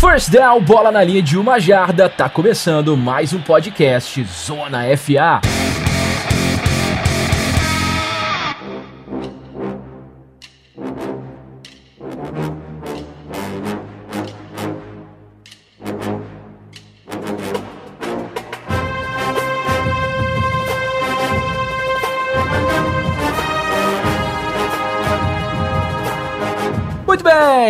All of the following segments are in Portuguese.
First down, bola na linha de uma jarda, tá começando mais um podcast Zona FA.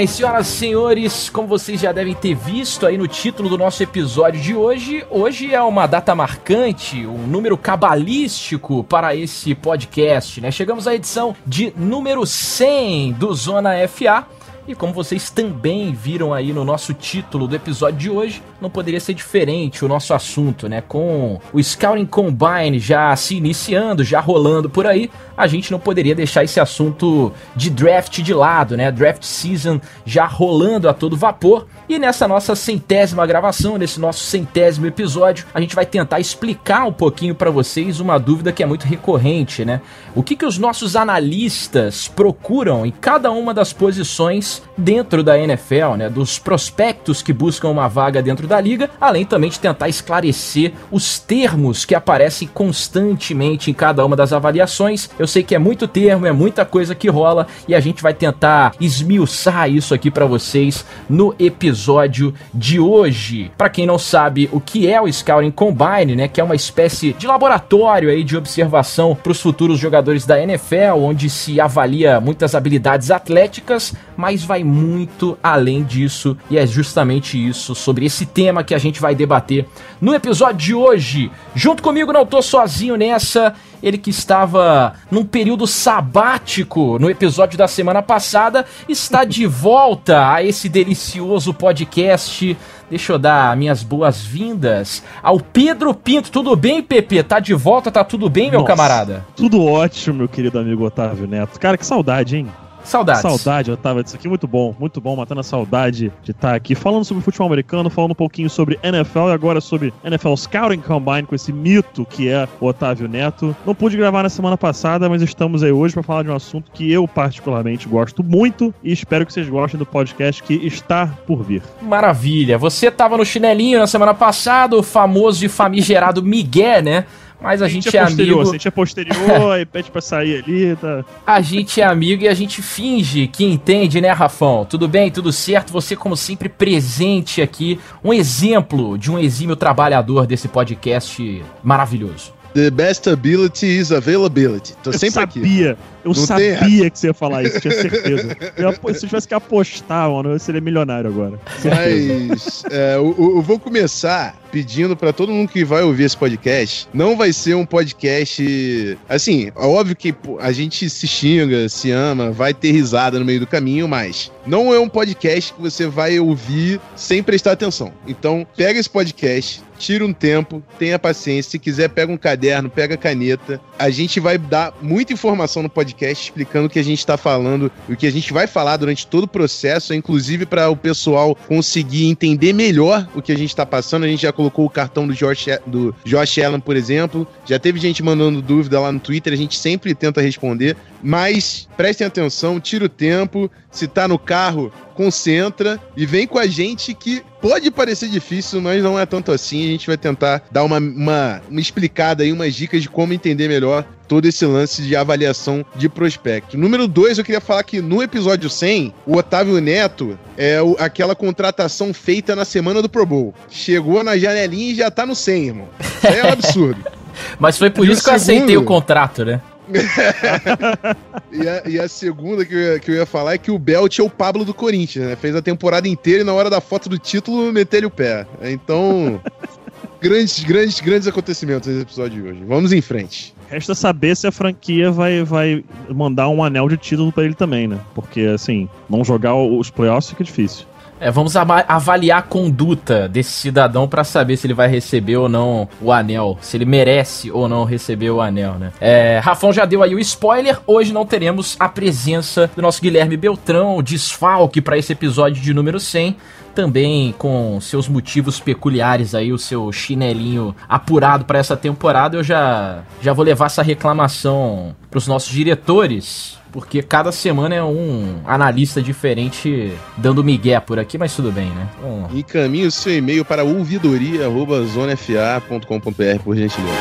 Senhoras e senhores, como vocês já devem ter visto aí no título do nosso episódio de hoje, hoje é uma data marcante, um número cabalístico para esse podcast, né? Chegamos à edição de número 100 do Zona FA. E como vocês também viram aí no nosso título do episódio de hoje, não poderia ser diferente o nosso assunto, né? Com o Scouting Combine já se iniciando, já rolando por aí, a gente não poderia deixar esse assunto de draft de lado, né? Draft season já rolando a todo vapor. E nessa nossa centésima gravação, nesse nosso centésimo episódio, a gente vai tentar explicar um pouquinho para vocês uma dúvida que é muito recorrente, né? O que, que os nossos analistas procuram em cada uma das posições dentro da NFL, né? Dos prospectos que buscam uma vaga dentro da liga, além também de tentar esclarecer os termos que aparecem constantemente em cada uma das avaliações. Eu sei que é muito termo, é muita coisa que rola e a gente vai tentar esmiuçar isso aqui para vocês no episódio de hoje. Para quem não sabe o que é o Scouting Combine, né, que é uma espécie de laboratório aí de observação para os futuros jogadores da NFL, onde se avalia muitas habilidades atléticas, mas vai muito além disso e é justamente isso sobre esse tema que a gente vai debater no episódio de hoje. Junto comigo, não tô sozinho nessa. Ele que estava num período sabático no episódio da semana passada, está de volta a esse delicioso podcast. Deixa eu dar minhas boas-vindas ao Pedro Pinto. Tudo bem, Pepe? Tá de volta? Tá tudo bem, meu Nossa, camarada? Tudo ótimo, meu querido amigo Otávio Neto. Cara, que saudade, hein? Saudades. Saudade, Otávio, disso aqui muito bom, muito bom, matando a saudade de estar aqui falando sobre futebol americano, falando um pouquinho sobre NFL e agora sobre NFL Scouting Combine com esse mito que é o Otávio Neto. Não pude gravar na semana passada, mas estamos aí hoje para falar de um assunto que eu particularmente gosto muito e espero que vocês gostem do podcast que está por vir. Maravilha. Você tava no chinelinho na semana passada, o famoso e famigerado Miguel, né? Mas a, a gente, gente, é, é amigo. A gente é posterior, aí pede pra sair ali, tá? A gente é amigo e a gente finge que entende, né, Rafão? Tudo bem, tudo certo? Você, como sempre, presente aqui. Um exemplo de um exímio trabalhador desse podcast maravilhoso. The best ability is availability. Tô eu sempre sabia, aqui. Eu Não sabia que você ia falar isso, tinha certeza. Eu, se eu tivesse que apostar, mano, eu seria milionário agora. Mas é, eu, eu, vou começar pedindo para todo mundo que vai ouvir esse podcast. Não vai ser um podcast. Assim, é óbvio que a gente se xinga, se ama, vai ter risada no meio do caminho, mas não é um podcast que você vai ouvir sem prestar atenção. Então, pega esse podcast, tira um tempo, tenha paciência. Se quiser, pega um caderno, pega caneta. A gente vai dar muita informação no podcast explicando o que a gente está falando, o que a gente vai falar durante todo o processo, inclusive para o pessoal conseguir entender melhor o que a gente está passando. A gente já colocou o cartão do Josh, do Josh Allen, por exemplo. Já teve gente mandando dúvida lá no Twitter, a gente sempre tenta responder. Mas prestem atenção, tira o tempo. Se tá no carro, concentra e vem com a gente que pode parecer difícil, mas não é tanto assim. A gente vai tentar dar uma, uma, uma explicada aí, umas dicas de como entender melhor todo esse lance de avaliação de prospecto. Número dois, eu queria falar que no episódio 100, o Otávio Neto é o, aquela contratação feita na semana do Pro Bowl. Chegou na janelinha e já tá no 100, irmão. É um absurdo. Mas foi por e isso que eu aceitei o contrato, né? e, a, e, a, segunda que eu, ia, que eu ia falar é que o Belt é o Pablo do Corinthians, né? Fez a temporada inteira e na hora da foto do título meteu o pé. Então, grandes, grandes, grandes acontecimentos nesse episódio de hoje. Vamos em frente. Resta saber se a franquia vai, vai mandar um anel de título para ele também, né? Porque, assim, não jogar os playoffs fica difícil. É, vamos avaliar a conduta desse cidadão para saber se ele vai receber ou não o anel, se ele merece ou não receber o anel, né? É, Rafão já deu aí o spoiler, hoje não teremos a presença do nosso Guilherme Beltrão, desfalque para esse episódio de número 100 também com seus motivos peculiares aí, o seu chinelinho apurado para essa temporada, eu já, já vou levar essa reclamação para os nossos diretores porque cada semana é um analista diferente dando migué por aqui, mas tudo bem, né? Então... Encaminhe o seu e-mail para ouvidoria.zonefa.com.br, por gentileza.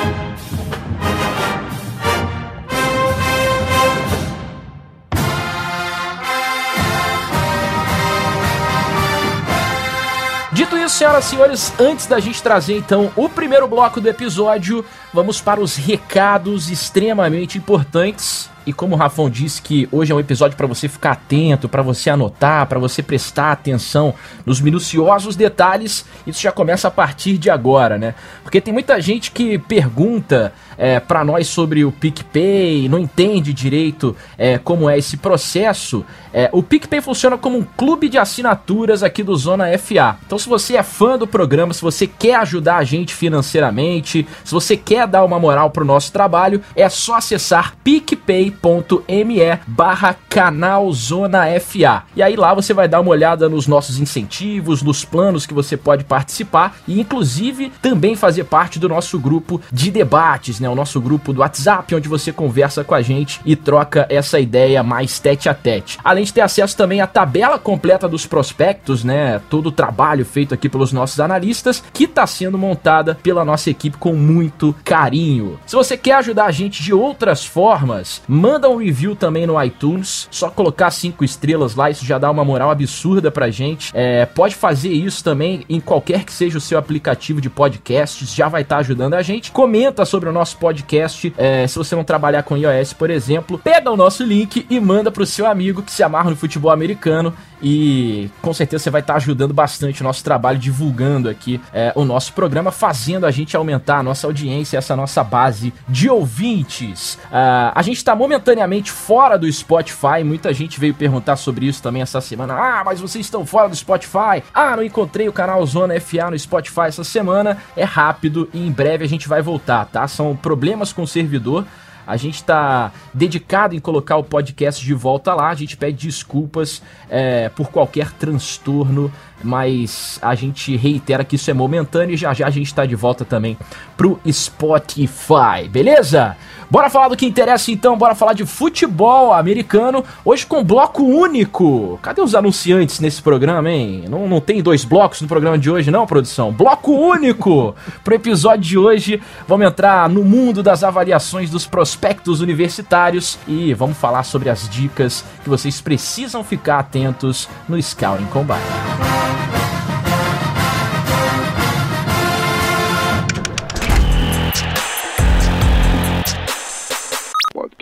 Isso, senhoras e senhores, antes da gente trazer então o primeiro bloco do episódio, vamos para os recados extremamente importantes e como o Rafão disse que hoje é um episódio para você ficar atento, para você anotar, para você prestar atenção nos minuciosos detalhes, isso já começa a partir de agora, né? Porque tem muita gente que pergunta é, para nós sobre o PicPay, não entende direito é, como é esse processo. É, o PicPay funciona como um clube de assinaturas aqui do Zona FA. Então, se você é fã do programa, se você quer ajudar a gente financeiramente, se você quer dar uma moral pro nosso trabalho, é só acessar PicPay apoia.me barra canal Zona FA. E aí lá você vai dar uma olhada nos nossos incentivos, nos planos que você pode participar e inclusive também fazer parte do nosso grupo de debates, né? O nosso grupo do WhatsApp, onde você conversa com a gente e troca essa ideia mais tete a tete. Além de ter acesso também à tabela completa dos prospectos, né? Todo o trabalho feito aqui pelos nossos analistas, que está sendo montada pela nossa equipe com muito carinho. Se você quer ajudar a gente de outras formas, um review também no iTunes, só colocar cinco estrelas lá, isso já dá uma moral absurda pra gente. É, pode fazer isso também em qualquer que seja o seu aplicativo de podcasts, já vai estar tá ajudando a gente. Comenta sobre o nosso podcast, é, se você não trabalhar com iOS, por exemplo, pega o nosso link e manda pro seu amigo que se amarra no futebol americano e com certeza você vai estar ajudando bastante o nosso trabalho, divulgando aqui é, o nosso programa, fazendo a gente aumentar a nossa audiência, essa nossa base de ouvintes. Uh, a gente está momentaneamente fora do Spotify, muita gente veio perguntar sobre isso também essa semana. Ah, mas vocês estão fora do Spotify? Ah, não encontrei o canal Zona FA no Spotify essa semana. É rápido e em breve a gente vai voltar, tá? São problemas com o servidor. A gente está dedicado em colocar o podcast de volta lá. A gente pede desculpas é, por qualquer transtorno, mas a gente reitera que isso é momentâneo e já já a gente está de volta também pro Spotify, beleza? Bora falar do que interessa então, bora falar de futebol americano, hoje com bloco único. Cadê os anunciantes nesse programa, hein? Não, não tem dois blocos no programa de hoje, não, produção? Bloco único! Pro episódio de hoje, vamos entrar no mundo das avaliações dos prospectos universitários e vamos falar sobre as dicas que vocês precisam ficar atentos no Scouting Combine.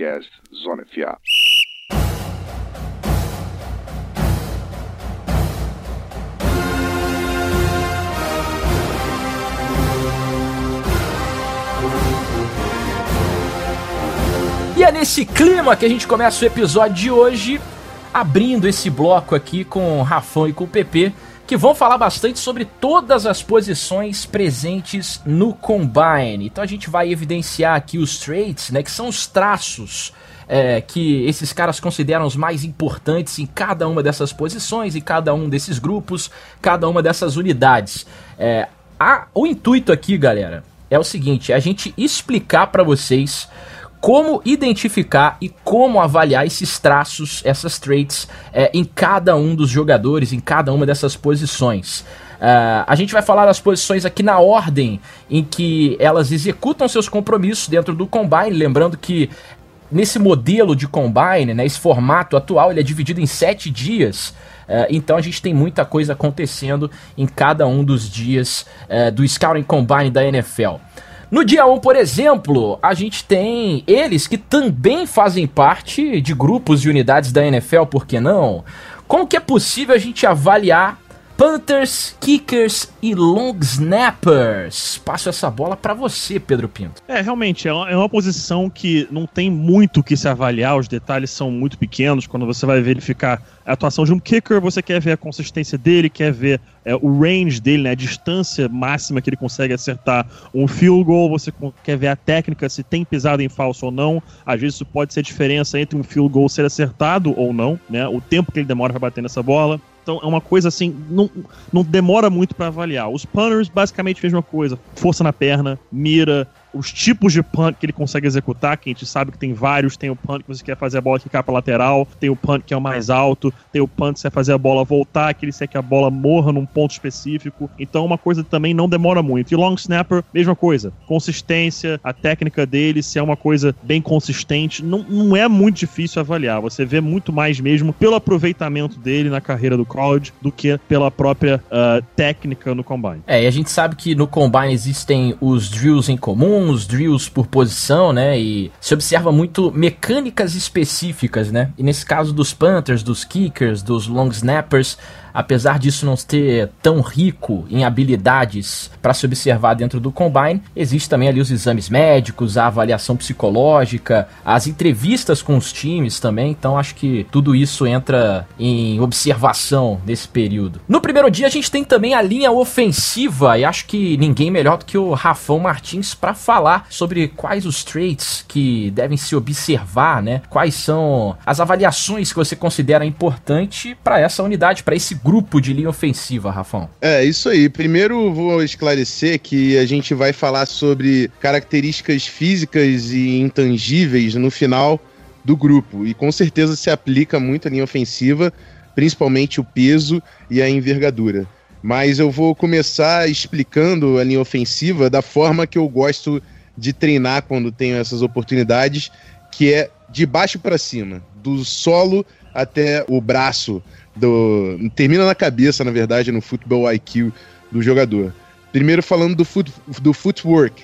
Podcast Zona FA. E é nesse clima que a gente começa o episódio de hoje, abrindo esse bloco aqui com o Rafão e com o PP que vão falar bastante sobre todas as posições presentes no Combine. Então a gente vai evidenciar aqui os traits, né, que são os traços é, que esses caras consideram os mais importantes em cada uma dessas posições, em cada um desses grupos, cada uma dessas unidades. É, a, o intuito aqui, galera, é o seguinte: é a gente explicar para vocês como identificar e como avaliar esses traços, essas traits, é, em cada um dos jogadores, em cada uma dessas posições. Uh, a gente vai falar das posições aqui na ordem em que elas executam seus compromissos dentro do Combine, lembrando que nesse modelo de Combine, né, esse formato atual, ele é dividido em sete dias. Uh, então a gente tem muita coisa acontecendo em cada um dos dias uh, do Scouting Combine da NFL. No dia 1, por exemplo, a gente tem eles que também fazem parte de grupos e unidades da NFL, por que não? Como que é possível a gente avaliar Panthers, Kickers e Long Snappers. Passo essa bola para você, Pedro Pinto. É, realmente, é uma, é uma, posição que não tem muito o que se avaliar, os detalhes são muito pequenos. Quando você vai verificar a atuação de um kicker, você quer ver a consistência dele, quer ver é, o range dele, né, a distância máxima que ele consegue acertar um field goal, você quer ver a técnica, se tem pisado em falso ou não. Às vezes isso pode ser a diferença entre um field goal ser acertado ou não, né, o tempo que ele demora para bater nessa bola. Então é uma coisa assim, não, não demora muito para avaliar. Os punters, basicamente, a mesma coisa. Força na perna, mira, os tipos de punt que ele consegue executar, que a gente sabe que tem vários, tem o punt que você quer fazer a bola quicar para lateral, tem o punt que é o mais alto, tem o punt que você quer fazer a bola voltar, que ele quer que a bola morra num ponto específico. Então uma coisa também não demora muito. E long snapper, mesma coisa. Consistência, a técnica dele, se é uma coisa bem consistente, não, não é muito difícil avaliar. Você vê muito mais mesmo pelo aproveitamento dele na carreira do college do que pela própria uh, técnica no combine. É, e a gente sabe que no combine existem os drills em comum, os drills por posição, né? E se observa muito mecânicas específicas, né? E nesse caso dos Panthers, dos Kickers, dos Long Snappers, apesar disso não ser tão rico em habilidades para se observar dentro do combine, existe também ali os exames médicos, a avaliação psicológica, as entrevistas com os times também, então acho que tudo isso entra em observação nesse período. No primeiro dia a gente tem também a linha ofensiva e acho que ninguém melhor do que o Rafão Martins para falar sobre quais os traits que devem se observar, né? Quais são as avaliações que você considera importante para essa unidade, para esse grupo de linha ofensiva, Rafão? É, isso aí. Primeiro vou esclarecer que a gente vai falar sobre características físicas e intangíveis no final do grupo. E com certeza se aplica muito a linha ofensiva, principalmente o peso e a envergadura. Mas eu vou começar explicando a linha ofensiva da forma que eu gosto de treinar quando tenho essas oportunidades, que é de baixo para cima, do solo até o braço do. Termina na cabeça, na verdade, no futebol IQ do jogador. Primeiro falando do, foot, do footwork.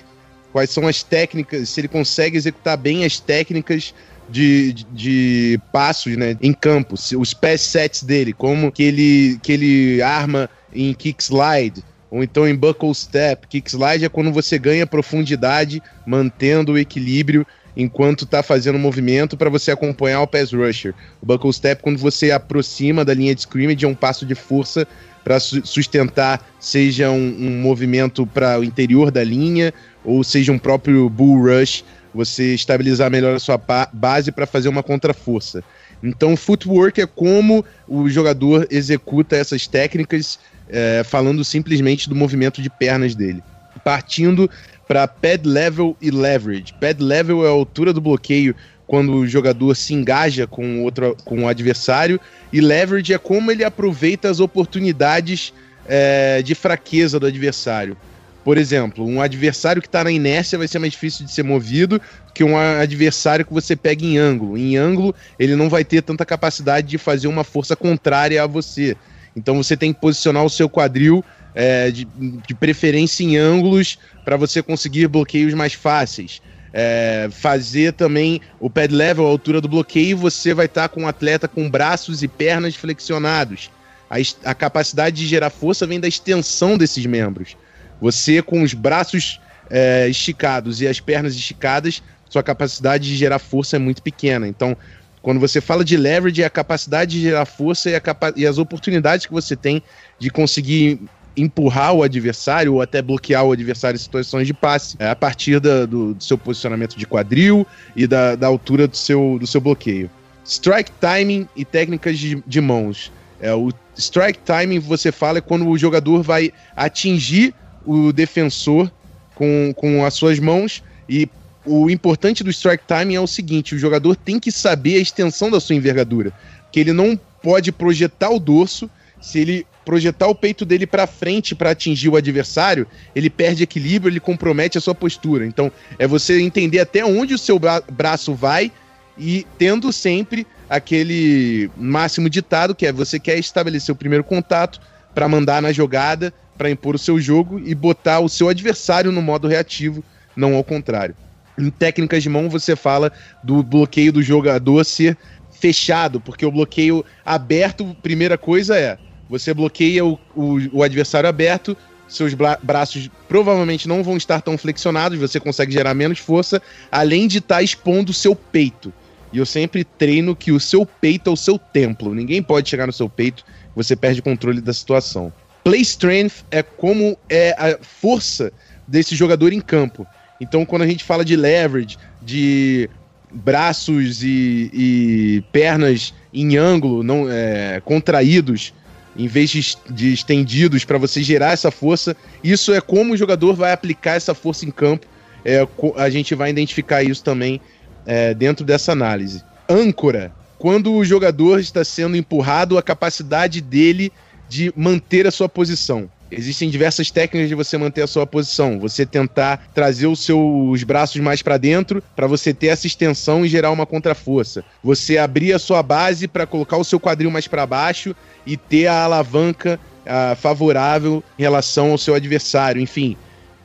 Quais são as técnicas, se ele consegue executar bem as técnicas de, de, de, passos né, em campo, os pass sets dele, como que ele, que ele arma em kick slide, ou então em buckle step. Kick slide é quando você ganha profundidade, mantendo o equilíbrio enquanto tá fazendo o movimento para você acompanhar o pass rusher. O buckle step quando você aproxima da linha de scrimmage é um passo de força para sustentar, seja um, um movimento para o interior da linha ou seja um próprio bull rush, você estabilizar melhor a sua base para fazer uma contraforça. Então, footwork é como o jogador executa essas técnicas, é, falando simplesmente do movimento de pernas dele. Partindo para pad level e leverage. Pad level é a altura do bloqueio quando o jogador se engaja com, outro, com o adversário, e leverage é como ele aproveita as oportunidades é, de fraqueza do adversário. Por exemplo, um adversário que está na inércia vai ser mais difícil de ser movido que um adversário que você pega em ângulo. Em ângulo, ele não vai ter tanta capacidade de fazer uma força contrária a você. Então você tem que posicionar o seu quadril é, de, de, preferência em ângulos para você conseguir bloqueios mais fáceis. É, fazer também o pad level, a altura do bloqueio, você vai estar tá com um atleta com braços e pernas flexionados. A, a capacidade de gerar força vem da extensão desses membros. Você com os braços é, esticados e as pernas esticadas, sua capacidade de gerar força é muito pequena. Então, quando você fala de leverage, é a capacidade de gerar força e, e as oportunidades que você tem de conseguir empurrar o adversário ou até bloquear o adversário em situações de passe, é, a partir da, do, do, seu posicionamento de quadril e da, da, altura do seu, do seu bloqueio. Strike timing e técnicas de, de mãos. É, o strike timing, você fala, é quando o jogador vai atingir o defensor com, com as suas mãos e o importante do strike timing é o seguinte: o jogador tem que saber a extensão da sua envergadura, que ele não pode projetar o dorso. Se ele projetar o peito dele para frente para atingir o adversário, ele perde equilíbrio, ele compromete a sua postura. Então, é você entender até onde o seu bra braço vai e tendo sempre aquele máximo ditado que é você quer estabelecer o primeiro contato para mandar na jogada, para impor o seu jogo e botar o seu adversário no modo reativo, não ao contrário. Em técnicas de mão, você fala do bloqueio do jogador ser fechado, porque o bloqueio aberto, primeira coisa é você bloqueia o, o, o adversário aberto, seus braços provavelmente não vão estar tão flexionados, você consegue gerar menos força, além de estar tá expondo o seu peito. E eu sempre treino que o seu peito é o seu templo. Ninguém pode chegar no seu peito, você perde o controle da situação. Play strength é como é a força desse jogador em campo. Então, quando a gente fala de leverage, de braços e, e pernas em ângulo, não é, contraídos, em vez de, de estendidos para você gerar essa força. Isso é como o jogador vai aplicar essa força em campo é, a gente vai identificar isso também é, dentro dessa análise. Âncora, quando o jogador está sendo empurrado, a capacidade dele de manter a sua posição. Existem diversas técnicas de você manter a sua posição. Você tentar trazer os seus braços mais para dentro para você ter essa extensão e gerar uma contraforça. Você abrir a sua base para colocar o seu quadril mais para baixo e ter a alavanca uh, favorável em relação ao seu adversário. Enfim,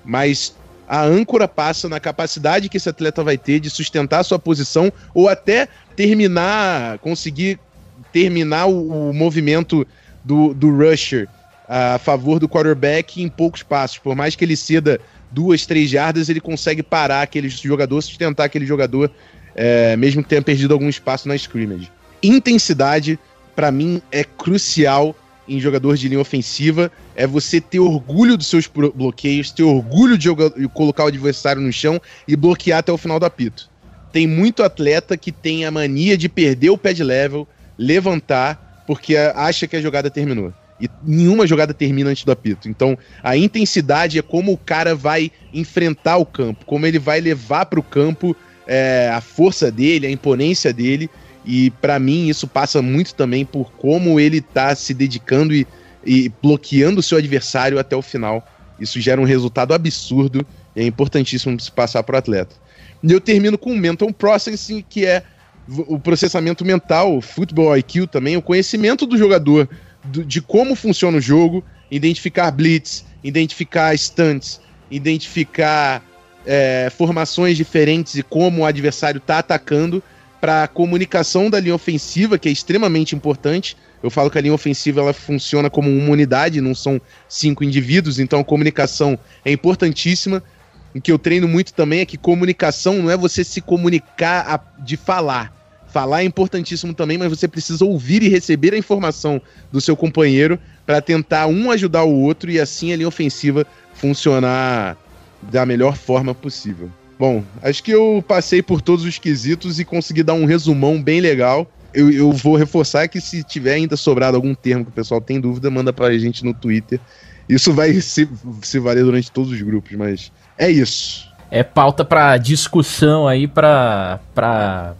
mas a âncora passa na capacidade que esse atleta vai ter de sustentar a sua posição ou até terminar, conseguir terminar o, o movimento do, do rusher a favor do quarterback em poucos passos. Por mais que ele ceda duas, três jardas, ele consegue parar aquele jogador, sustentar aquele jogador, é, mesmo que tenha perdido algum espaço na scrimmage. Intensidade, para mim, é crucial em jogador de linha ofensiva. É você ter orgulho dos seus bloqueios, ter orgulho de colocar o adversário no chão e bloquear até o final do apito. Tem muito atleta que tem a mania de perder o pad level, levantar, porque acha que a jogada terminou. E nenhuma jogada termina antes do apito. Então, a intensidade é como o cara vai enfrentar o campo, como ele vai levar para o campo é, a força dele, a imponência dele. E para mim, isso passa muito também por como ele tá se dedicando e, e bloqueando o seu adversário até o final. Isso gera um resultado absurdo e é importantíssimo se passar para o atleta. E eu termino com o mental processing, que é o processamento mental, o futebol IQ também, o conhecimento do jogador do, de como funciona o jogo, identificar blitz, identificar stunts, identificar é, formações diferentes e como o adversário está atacando para a comunicação da linha ofensiva, que é extremamente importante. Eu falo que a linha ofensiva ela funciona como uma unidade, não são cinco indivíduos, então a comunicação é importantíssima. O que eu treino muito também é que comunicação não é você se comunicar a, de falar, Falar é importantíssimo também, mas você precisa ouvir e receber a informação do seu companheiro para tentar um ajudar o outro e assim a linha ofensiva funcionar da melhor forma possível. Bom, acho que eu passei por todos os quesitos e consegui dar um resumão bem legal. Eu, eu vou reforçar que se tiver ainda sobrado algum termo que o pessoal tem dúvida, manda para a gente no Twitter. Isso vai se, se valer durante todos os grupos, mas é isso é pauta para discussão aí para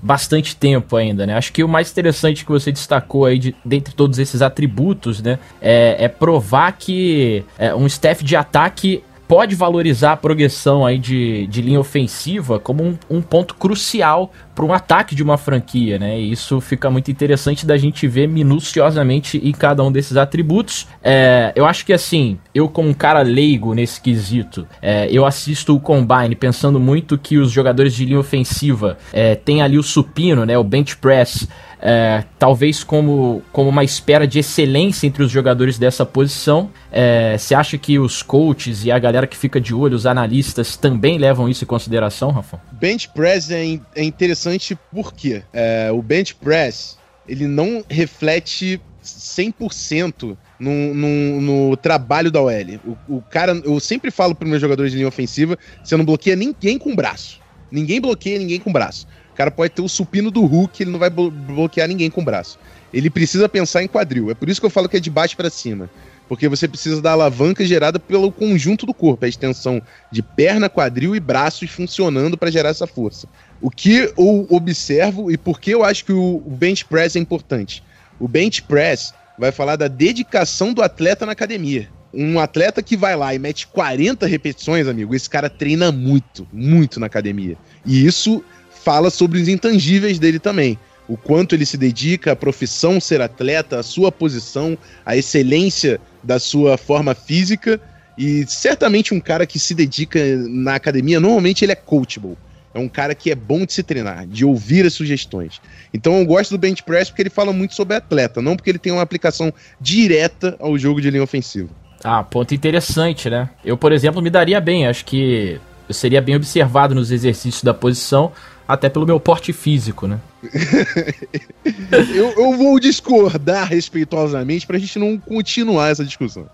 bastante tempo ainda, né? Acho que o mais interessante que você destacou aí de, dentre todos esses atributos, né, é, é provar que é, um staff de ataque pode valorizar a progressão aí de, de linha ofensiva como um, um ponto crucial para um ataque de uma franquia, né? E isso fica muito interessante da gente ver minuciosamente em cada um desses atributos. É, eu acho que assim, eu como um cara leigo nesse quesito, é, eu assisto o Combine pensando muito que os jogadores de linha ofensiva é, têm ali o supino, né? O bench press é, talvez como, como uma espera de excelência entre os jogadores dessa posição. É, você acha que os coaches e a galera que fica de olho, os analistas, também levam isso em consideração, Rafa? Bench press é, é interessante porque é, o bench press ele não reflete 100% no, no, no, trabalho da OL. O, o, cara, eu sempre falo para meus jogadores de linha ofensiva: você não bloqueia ninguém com braço. Ninguém bloqueia ninguém com braço cara pode ter o supino do Hulk, ele não vai bloquear ninguém com o braço. Ele precisa pensar em quadril. É por isso que eu falo que é de baixo para cima. Porque você precisa da alavanca gerada pelo conjunto do corpo, a extensão de perna, quadril e braços funcionando para gerar essa força. O que eu observo e por que eu acho que o bench press é importante? O bench press vai falar da dedicação do atleta na academia. Um atleta que vai lá e mete 40 repetições, amigo, esse cara treina muito, muito na academia. E isso fala sobre os intangíveis dele também. O quanto ele se dedica à profissão ser atleta, à sua posição, à excelência da sua forma física. E certamente um cara que se dedica na academia, normalmente ele é coachable. É um cara que é bom de se treinar, de ouvir as sugestões. Então eu gosto do bench press porque ele fala muito sobre atleta, não porque ele tem uma aplicação direta ao jogo de linha ofensiva. Ah, ponto interessante, né? Eu, por exemplo, me daria bem. Acho que eu seria bem observado nos exercícios da posição, até pelo meu porte físico, né? eu, eu, vou discordar respeitosamente pra gente não continuar essa discussão.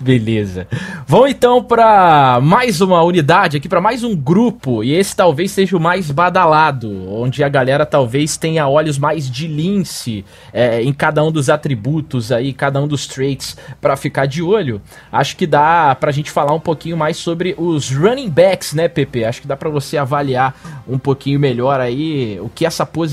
Beleza. Vamos então para mais uma unidade aqui, para mais um grupo, e esse talvez seja o mais badalado, onde a galera talvez tenha olhos mais de lince é, em cada um dos atributos aí, cada um dos traits para ficar de olho. Acho que dá pra gente falar um pouquinho mais sobre os running backs, né, Pepe? Acho que dá para você avaliar um pouquinho melhor aí o que essa posição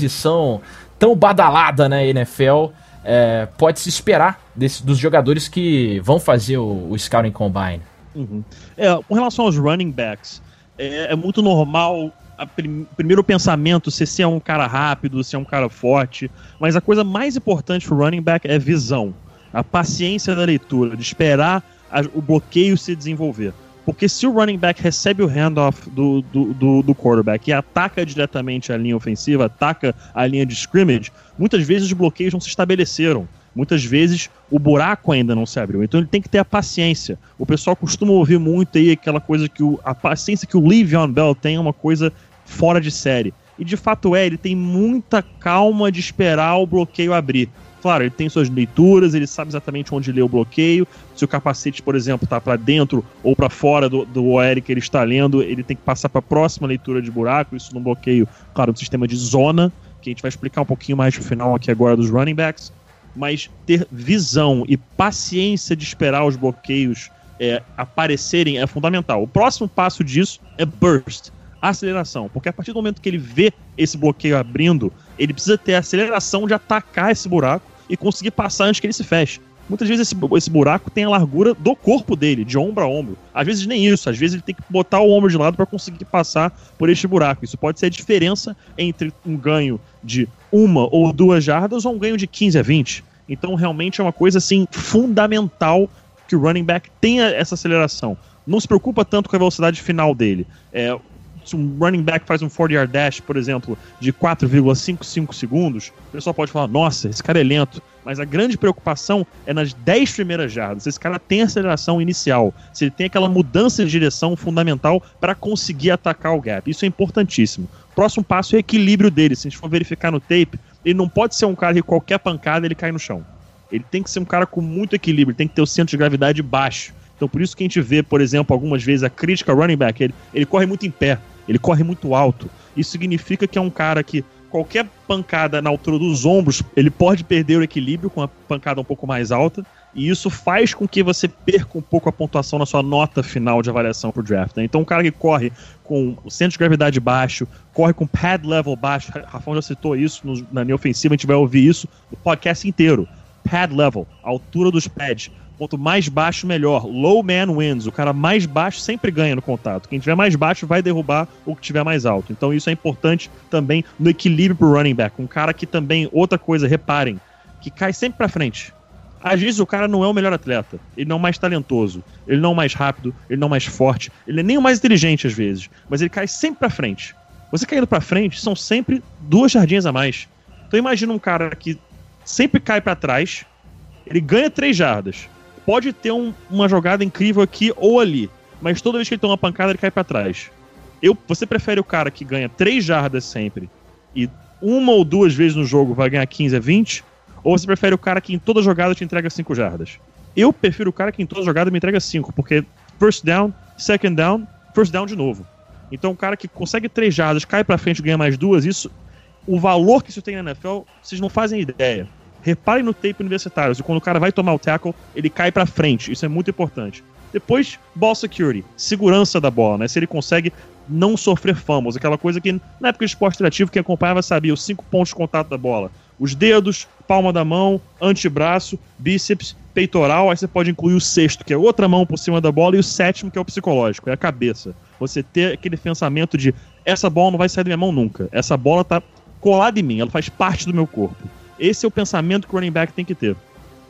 tão badalada na NFL é, pode se esperar desse, dos jogadores que vão fazer o, o Scouting Combine. Uhum. É, com relação aos running backs, é, é muito normal prim, primeiro pensamento ser se é um cara rápido, se é um cara forte, mas a coisa mais importante pro running back é visão. A paciência da leitura, de esperar a, o bloqueio se desenvolver. Porque se o running back recebe o handoff do, do, do, do, quarterback e ataca diretamente a linha ofensiva, ataca a linha de scrimmage, muitas vezes os bloqueios não se estabeleceram. Muitas vezes o buraco ainda não se abriu. Então ele tem que ter a paciência. O pessoal costuma ouvir muito aí aquela coisa que o, a paciência que o Le'Veon Bell tem é uma coisa fora de série. E de fato é, ele tem muita calma de esperar o bloqueio abrir. Claro, ele tem suas leituras, ele sabe exatamente onde ler o bloqueio. Se o capacete, por exemplo, está para dentro ou para fora do, do OL que ele está lendo, ele tem que passar para a próxima leitura de buraco. Isso no bloqueio, claro, no sistema de zona, que a gente vai explicar um pouquinho mais no final aqui agora dos running backs. Mas ter visão e paciência de esperar os bloqueios é, aparecerem é fundamental. O próximo passo disso é burst aceleração. Porque a partir do momento que ele vê esse bloqueio abrindo, ele precisa ter a aceleração de atacar esse buraco e conseguir passar antes que ele se feche. Muitas vezes esse, esse buraco tem a largura do corpo dele, de ombro a ombro. Às vezes nem isso, às vezes ele tem que botar o ombro de lado para conseguir passar por este buraco. Isso pode ser a diferença entre um ganho de uma ou duas jardas ou um ganho de 15 a 20. Então realmente é uma coisa assim fundamental que o running back tenha essa aceleração. Não se preocupa tanto com a velocidade final dele. É, se um running back faz um 40-yard dash, por exemplo, de 4,55 segundos, o pessoal pode falar, nossa, esse cara é lento. Mas a grande preocupação é nas 10 primeiras jardas. Esse cara tem aceleração inicial. Se ele tem aquela mudança de direção fundamental para conseguir atacar o gap. Isso é importantíssimo. Próximo passo é o equilíbrio dele. Se a gente for verificar no tape, ele não pode ser um cara que qualquer pancada ele cai no chão. Ele tem que ser um cara com muito equilíbrio, tem que ter o centro de gravidade baixo. Então por isso que a gente vê, por exemplo, algumas vezes a crítica running back, ele, ele corre muito em pé. Ele corre muito alto. Isso significa que é um cara que qualquer pancada na altura dos ombros, ele pode perder o equilíbrio com a pancada um pouco mais alta. E isso faz com que você perca um pouco a pontuação na sua nota final de avaliação pro draft. Né? Então, um cara que corre com o centro de gravidade baixo, corre com pad level baixo, Rafão já citou isso no, na linha ofensiva, a gente vai ouvir isso no podcast inteiro. Pad level, altura dos pads. Quanto mais baixo, melhor. Low man wins. O cara mais baixo sempre ganha no contato. Quem tiver mais baixo vai derrubar o que tiver mais alto. Então isso é importante também no equilíbrio pro running back. Um cara que também, outra coisa, reparem, que cai sempre pra frente. Às vezes o cara não é o melhor atleta, ele não é o mais talentoso, ele não é o mais rápido, ele não é o mais forte, ele é nem o mais inteligente às vezes, mas ele cai sempre pra frente. Você caindo pra frente são sempre duas jardinhas a mais. Então imagina um cara que sempre cai para trás, ele ganha três jardas, pode ter um, uma jogada incrível aqui ou ali, mas toda vez que ele toma uma pancada, ele cai para trás. Eu, você prefere o cara que ganha 3 jardas sempre e uma ou duas vezes no jogo vai ganhar 15 a 20? Ou você prefere o cara que em toda jogada te entrega 5 jardas? Eu prefiro o cara que em toda jogada me entrega 5, porque first down, second down, first down de novo. Então o cara que consegue 3 jardas, cai pra frente e ganha mais duas, isso. O valor que isso tem na NFL, vocês não fazem ideia. Reparem no tape universitário. Quando o cara vai tomar o tackle, ele cai para frente. Isso é muito importante. Depois, ball security, segurança da bola, né? Se ele consegue não sofrer fumbles, aquela coisa que na época de esporte interativo quem acompanhava sabia, os cinco pontos de contato da bola. Os dedos, palma da mão, antebraço, bíceps, peitoral, aí você pode incluir o sexto, que é outra mão por cima da bola, e o sétimo, que é o psicológico, é a cabeça. Você ter aquele pensamento de essa bola não vai sair da minha mão nunca. Essa bola tá colada em mim, ela faz parte do meu corpo. Esse é o pensamento que o running back tem que ter.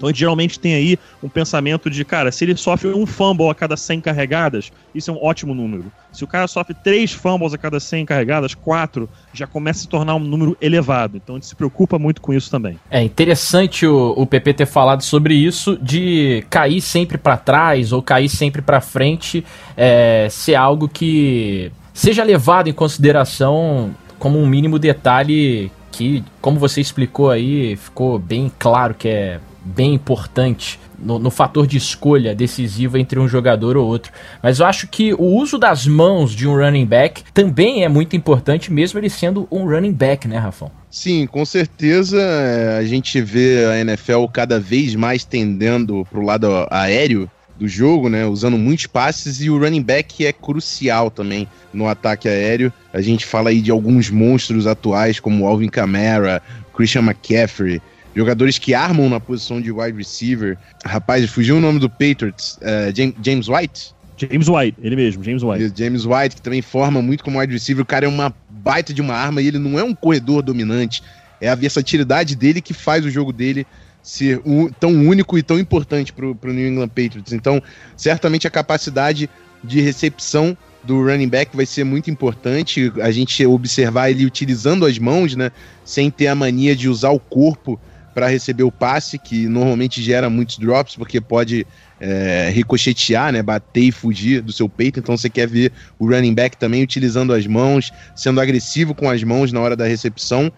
Então gente geralmente tem aí um pensamento de, cara, se ele sofre um fumble a cada 100 carregadas, isso é um ótimo número. Se o cara sofre 3 fumbles a cada 100 carregadas, 4, já começa a se tornar um número elevado. Então a gente se preocupa muito com isso também. É interessante o, o PP ter falado sobre isso, de cair sempre para trás ou cair sempre para frente, é, ser algo que seja levado em consideração como um mínimo detalhe que, como você explicou aí, ficou bem claro que é bem importante no, no, fator de escolha decisivo entre um jogador ou outro. Mas eu acho que o uso das mãos de um running back também é muito importante, mesmo ele sendo um running back, né, Rafão? Sim, com certeza é, a gente vê a NFL cada vez mais tendendo para o lado aéreo do jogo, né? Usando muitos passes e o running back é crucial também no ataque aéreo. A gente fala aí de alguns monstros atuais como Alvin Kamara, Christian McCaffrey, jogadores que armam na posição de wide receiver. Rapaz, fugiu o nome do Patriots, uh, James White. James White, ele mesmo, James White. James White, que também forma muito como wide receiver. O cara é uma baita de uma arma e ele não é um corredor dominante. É a versatilidade dele que faz o jogo dele ser um, tão único e tão importante para o New England Patriots. Então, certamente a capacidade de recepção do running back vai ser muito importante. A gente observar ele utilizando as mãos, né? Sem ter a mania de usar o corpo para receber o passe, que normalmente gera muitos drops, porque pode é, ricochetear, né, bater e fugir do seu peito. Então você quer ver o running back também utilizando as mãos, sendo agressivo com as mãos na hora da recepção.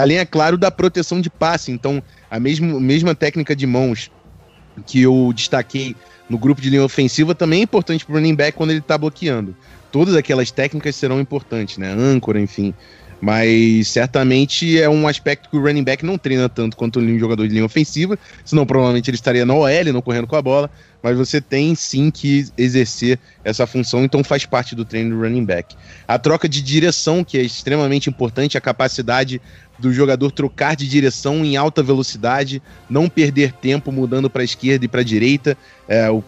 Além, é claro, da proteção de passe. Então, a mesma, mesma técnica de mãos que eu destaquei no grupo de linha ofensiva também é importante para o running back quando ele está bloqueando. Todas aquelas técnicas serão importantes, né? Âncora, enfim. Mas certamente é um aspecto que o running back não treina tanto quanto um jogador de linha ofensiva, senão provavelmente ele estaria na OL, não correndo com a bola. Mas você tem sim que exercer essa função, então faz parte do treino do running back. A troca de direção, que é extremamente importante, a capacidade do jogador trocar de direção em alta velocidade, não perder tempo mudando para a esquerda e para a direita. É, o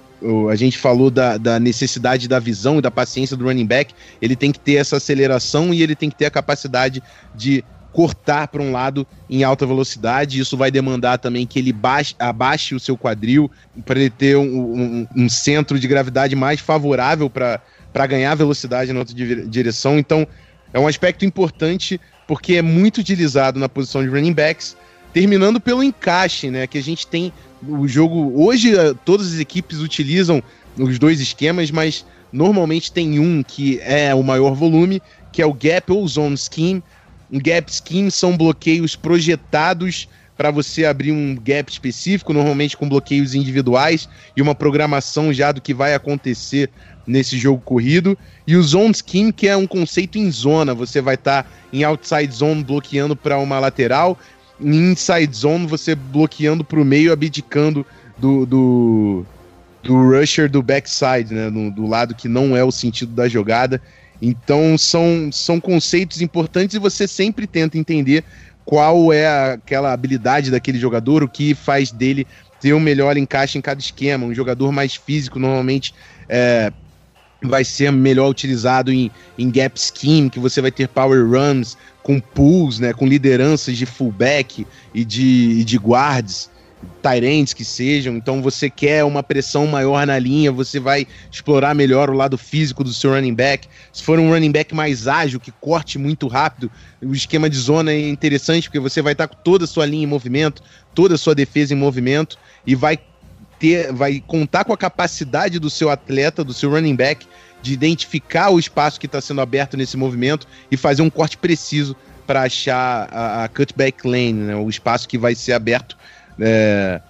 a gente falou da, da, necessidade da visão e da paciência do running back, ele tem que ter essa aceleração e ele tem que ter a capacidade de cortar para um lado em alta velocidade. Isso vai demandar também que ele baixe, abaixe o seu quadril para ele ter um, um, um, centro de gravidade mais favorável para ganhar velocidade na outra direção. Então, é um aspecto importante porque é muito utilizado na posição de running backs, terminando pelo encaixe, né? Que a gente tem o jogo. Hoje eh, todas as equipes utilizam os dois esquemas, mas normalmente tem um que é o maior volume, que é o gap ou zone scheme. Um gap scheme são bloqueios projetados para você abrir um gap específico, normalmente com bloqueios individuais e uma programação já do que vai acontecer nesse jogo corrido. E o zone scheme, que é um conceito em zona, você vai estar tá em outside zone bloqueando para uma lateral em inside zone, você bloqueando pro meio, abdicando do, do, do rusher do backside, né? Do, do, lado que não é o sentido da jogada. Então são, são conceitos importantes e você sempre tenta entender qual é aquela habilidade daquele jogador, o que faz dele ter um melhor encaixe em cada esquema. Um jogador mais físico normalmente é, vai ser melhor utilizado em, em gap scheme, que você vai ter power runs com pools, né, com lideranças de fullback e de, e de guards, Tyrants que sejam, então você quer uma pressão maior na linha, você vai explorar melhor o lado físico do seu running back. Se for um running back mais ágil, que corte muito rápido, o esquema de zona é interessante porque você vai estar com toda a sua linha em movimento, toda a sua defesa em movimento e vai ter, vai contar com a capacidade do seu atleta, do seu running back, de identificar o espaço que está sendo aberto nesse movimento e fazer um corte preciso para achar a, a, cutback lane, né, o espaço que vai ser aberto é,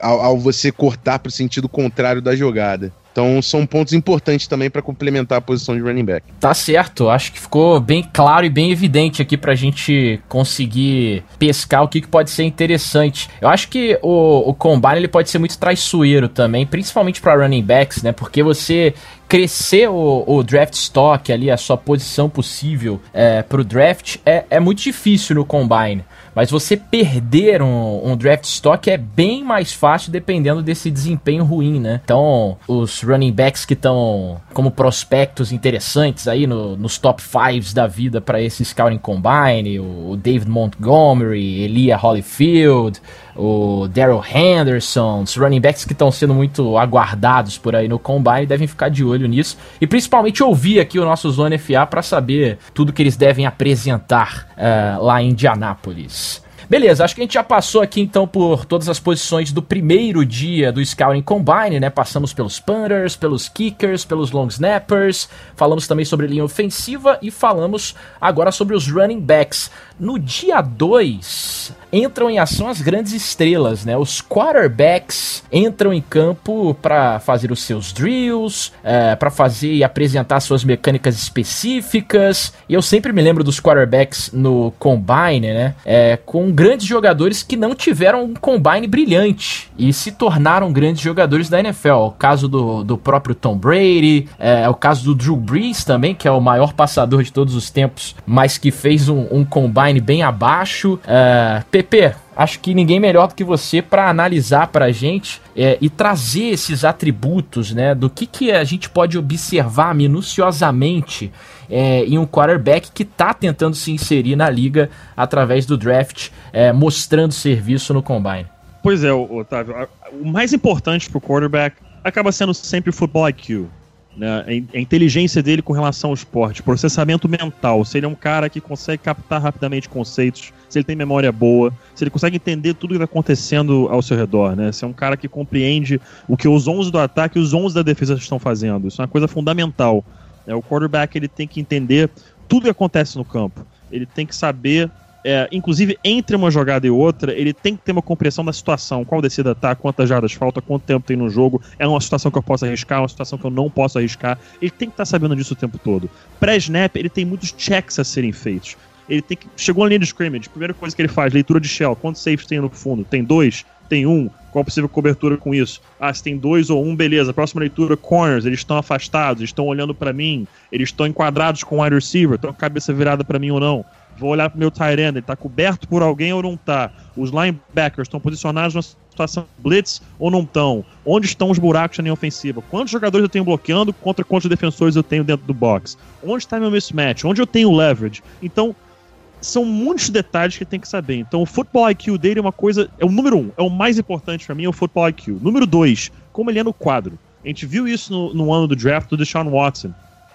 ao, ao, você cortar para o sentido contrário da jogada. Então são pontos importantes também para complementar a posição de running back. Tá certo, acho que ficou bem claro e bem evidente aqui para a gente conseguir pescar o que, que, pode ser interessante. Eu acho que o, o combine ele pode ser muito traiçoeiro também, principalmente para running backs, né? Porque você crescer o, o, draft stock ali, a sua posição possível é, o draft, é, é muito difícil no combine. Mas você perder um, um, draft stock é bem mais fácil dependendo desse desempenho ruim, né? Então, os running backs que estão como prospectos interessantes aí no, nos top 5 da vida para esse Scouting Combine, o, o David Montgomery, Elia Holyfield, o Daryl Henderson, os running backs que estão sendo muito aguardados por aí no Combine, devem ficar de olho nisso. E principalmente ouvir aqui o nosso Zone FA para saber tudo que eles devem apresentar uh, lá em Indianápolis. Beleza, acho que a gente já passou aqui então por todas as posições do primeiro dia do Scouting Combine, né? Passamos pelos punters, pelos kickers, pelos long snappers, falamos também sobre linha ofensiva e falamos agora sobre os running backs. No dia 2, entram em ação as grandes estrelas, né? Os quarterbacks entram em campo para fazer os seus drills, é, para fazer e apresentar suas mecânicas específicas. E eu sempre me lembro dos quarterbacks no combine, né? É, com grandes jogadores que não tiveram um combine brilhante e se tornaram grandes jogadores da NFL. O caso do, do próprio Tom Brady, é, o caso do Drew Brees também, que é o maior passador de todos os tempos, mas que fez um, um combine bem abaixo. É, PP, acho que ninguém melhor do que você para analisar para a gente é, e trazer esses atributos, né, do que, que a gente pode observar minuciosamente é, em um quarterback que está tentando se inserir na liga através do draft, é, mostrando serviço no combine. Pois é, Otávio. O mais importante para o quarterback acaba sendo sempre o football IQ. Né? A inteligência dele com relação ao esporte, processamento mental, se ele é um cara que consegue captar rapidamente conceitos, se ele tem memória boa, se ele consegue entender tudo que está acontecendo ao seu redor, né? Se é um cara que compreende o que os 11 do ataque e os 11 da defesa estão fazendo. Isso é uma coisa fundamental. Né? O quarterback ele tem que entender tudo que acontece no campo. Ele tem que saber é, inclusive entre uma jogada e outra, ele tem que ter uma compreensão da situação, qual descida tá, quantas jardas falta, quanto tempo tem no jogo, é uma situação que eu posso arriscar, uma situação que eu não posso arriscar. Ele tem que estar tá sabendo disso o tempo todo. Pré-snap, ele tem muitos checks a serem feitos. Ele tem que. Chegou na linha de scrimmage, primeira coisa que ele faz, leitura de shell. Quantos safes tem no fundo? Tem dois? Tem um? Qual a possível cobertura com isso? Ah, se tem dois ou um, beleza. Próxima leitura, corners, eles estão afastados, eles estão olhando para mim, eles estão enquadrados com o wide receiver, estão com a cabeça virada para mim ou não. Vou olhar pro meu end, ele tá coberto por alguém ou não tá? Os linebackers estão posicionados na situação blitz ou não estão? Onde estão os buracos na linha ofensiva? Quantos jogadores eu tenho bloqueando contra quantos defensores eu tenho dentro do box? Onde está meu mismatch? Onde eu tenho leverage? Então, são muitos detalhes que tem que saber. Então, o football IQ dele é uma coisa. É o número um, é o mais importante para mim, é o football IQ. Número dois, como ele é no quadro. A gente viu isso no, no ano do draft do Deshaun Watson.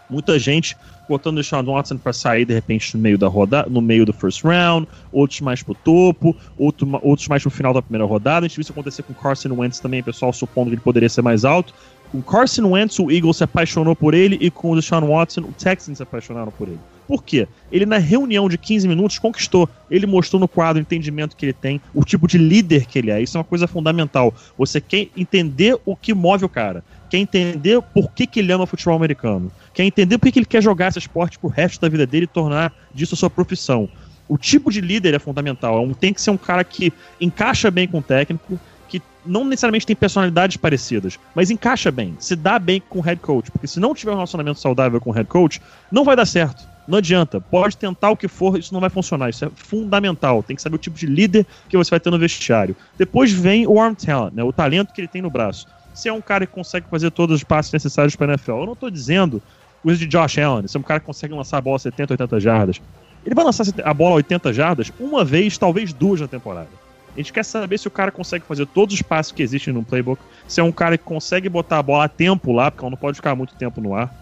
Muita gente botando o Deshaun Watson para sair de repente no meio da rodada, no meio do first round, outros mais pro topo, outro, outros mais pro final da primeira rodada. A gente viu isso acontecer com Carson Wentz também, pessoal supondo que ele poderia ser mais alto. Com Carson Wentz, o Eagles se apaixonou por ele e com o Deshaun Watson, o Texans se apaixonaram por ele. Por quê? Ele, na reunião de 15 minutos, conquistou. Ele mostrou no quadro o entendimento que ele tem, o tipo de líder que ele é. Isso é uma coisa fundamental. Você quer entender o que move o cara. Quer entender por que, que ele ama futebol americano. Quer entender por que, que ele quer jogar esse esporte pro resto da vida dele e tornar disso a sua profissão. O tipo de líder é fundamental. É tem que ser um cara que encaixa bem com o técnico, que não necessariamente tem personalidades parecidas, mas encaixa bem, se dá bem com o head coach. Porque se não tiver um relacionamento saudável com o head coach, não vai dar certo. Não adianta. Pode tentar o que for, isso não vai funcionar. Isso é fundamental. Tem que saber o tipo de líder que você vai ter no vestiário. Depois vem o arm talent, né? O talento que ele tem no braço. Se é um cara que consegue fazer todos os passos necessários para a NFL. Eu não estou dizendo coisa de Josh Allen. Se é um cara que consegue lançar a bola 70, 80 jardas. Ele vai lançar a bola 80 jardas uma vez, talvez duas na temporada. A gente quer saber se o cara consegue fazer todos os passos que existem no playbook, se é um cara que consegue botar a bola a tempo lá, porque ela não pode ficar muito tempo no ar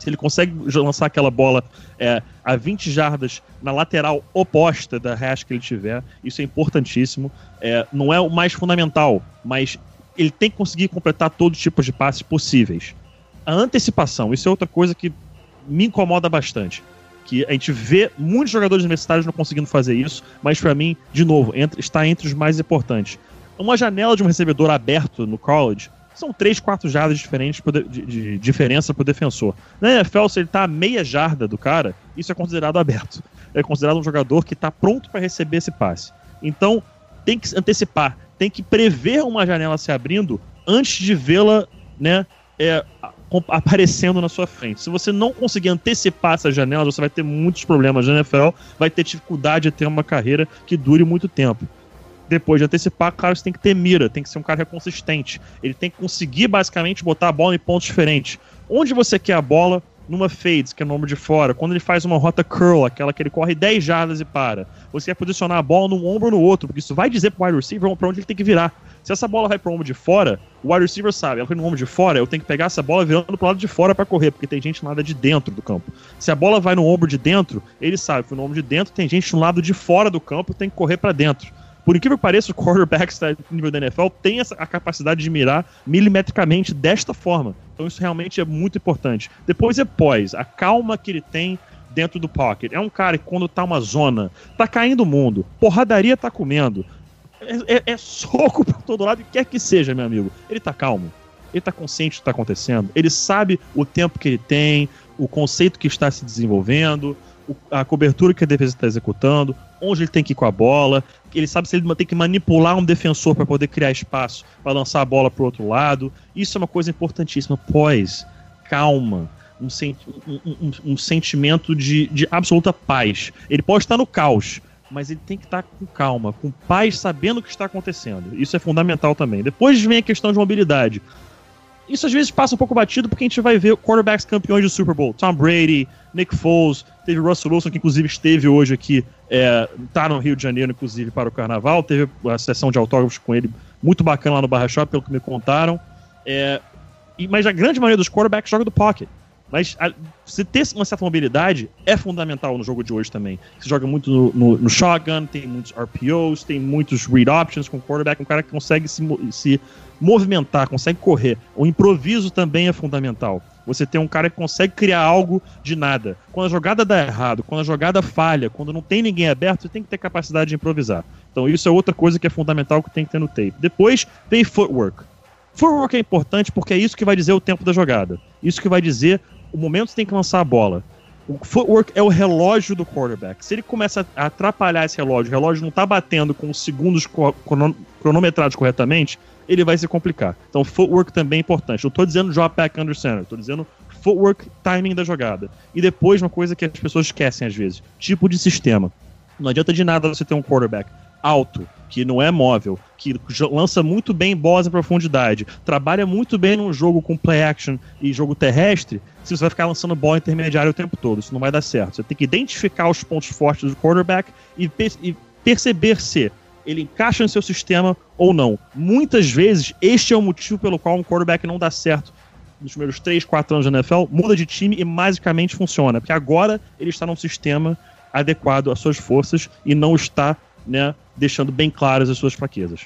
se ele consegue lançar aquela bola é, a 20 jardas na lateral oposta da hash que ele tiver, isso é importantíssimo. É, não é o mais fundamental, mas ele tem que conseguir completar todo tipo de passes possíveis. A antecipação, isso é outra coisa que me incomoda bastante. Que a gente vê muitos jogadores universitários não conseguindo fazer isso, mas para mim, de novo, entra, está entre os mais importantes. Uma janela de um recebedor aberto no college são 3, 4 jardas diferentes de, de, de, diferença defensor. Na NFL, se ele tá a meia jarda do cara, isso é considerado aberto. É considerado um jogador que está pronto para receber esse passe. Então, tem que antecipar, tem que prever uma janela se abrindo antes de vê-la, né, é, aparecendo na sua frente. Se você não conseguir antecipar essa janela, você vai ter muitos problemas na NFL, vai ter dificuldade de ter uma carreira que dure muito tempo depois de antecipar, claro, você tem que ter mira, tem que ser um cara consistente. Ele tem que conseguir basicamente botar a bola em pontos diferentes. Onde você quer a bola, numa fades, que é no ombro de fora, quando ele faz uma rota curl, aquela que ele corre 10 jardas e para, você quer posicionar a bola num ombro ou no outro, porque isso vai dizer pro wide receiver pra onde ele tem que virar. Se essa bola vai pro ombro de fora, o wide receiver sabe, ela foi no ombro de fora, eu tenho que pegar essa bola virando pro lado de fora para correr, porque tem gente no lado de dentro do campo. Se a bola vai no ombro de dentro, ele sabe, foi no ombro de dentro, tem gente no lado de fora do campo, tem que correr para dentro. Por incrível que pareça, o quarterback no nível da NFL tem essa, a capacidade de mirar milimetricamente desta forma. Então isso realmente é muito importante. Depois é pós, a calma que ele tem dentro do pocket. É um cara que quando tá uma zona, tá caindo o mundo, porradaria tá comendo, é, é, é soco pra todo lado, quer que seja, meu amigo. Ele tá calmo. Ele tá consciente do que tá acontecendo. Ele sabe o tempo que ele tem, o conceito que está se desenvolvendo, a cobertura que a defesa está executando, onde ele tem que ir com a bola. Ele sabe se ele tem que manipular um defensor para poder criar espaço para lançar a bola para o outro lado. Isso é uma coisa importantíssima. Pós, calma. Um, um, um, um sentimento de, de absoluta paz. Ele pode estar no caos, mas ele tem que estar com calma, com paz, sabendo o que está acontecendo. Isso é fundamental também. Depois vem a questão de mobilidade. Isso às vezes passa um pouco batido porque a gente vai ver quarterbacks campeões do Super Bowl. Tom Brady, Nick Foles, teve Russell Wilson, que inclusive esteve hoje aqui, é, tá no Rio de Janeiro, inclusive, para o Carnaval. Teve a sessão de autógrafos com ele muito bacana lá no Barra Shop, pelo que me contaram. É, e, mas a grande maioria dos quarterbacks joga do pocket. Mas a, você ter uma certa mobilidade é fundamental no jogo de hoje também. Você joga muito no, no, no shotgun, tem muitos RPOs, tem muitos read options com o quarterback, um cara que consegue se, se movimentar, consegue correr. O improviso também é fundamental. Você tem um cara que consegue criar algo de nada. Quando a jogada dá errado, quando a jogada falha, quando não tem ninguém aberto, você tem que ter capacidade de improvisar. Então isso é outra coisa que é fundamental que tem que ter no tape. Depois tem footwork. Footwork é importante porque é isso que vai dizer o tempo da jogada. Isso que vai dizer o momento que você tem que lançar a bola. O footwork é o relógio do quarterback. Se ele começa a atrapalhar esse relógio, o relógio não está batendo com os segundos cronometrados corretamente, ele vai se complicar. Então, footwork também é importante. Eu estou dizendo drop back under center, estou dizendo footwork, timing da jogada. E depois, uma coisa que as pessoas esquecem às vezes: tipo de sistema. Não adianta de nada você ter um quarterback alto, que não é móvel, que lança muito bem bolas em profundidade, trabalha muito bem num jogo com play action e jogo terrestre, se você vai ficar lançando bola intermediária o tempo todo. Isso não vai dar certo. Você tem que identificar os pontos fortes do quarterback e, e perceber se ele encaixa no seu sistema ou não. Muitas vezes, este é o motivo pelo qual um quarterback não dá certo nos primeiros 3, 4 anos da NFL, muda de time e magicamente funciona. Porque agora ele está num sistema adequado às suas forças e não está né, deixando bem claras as suas fraquezas.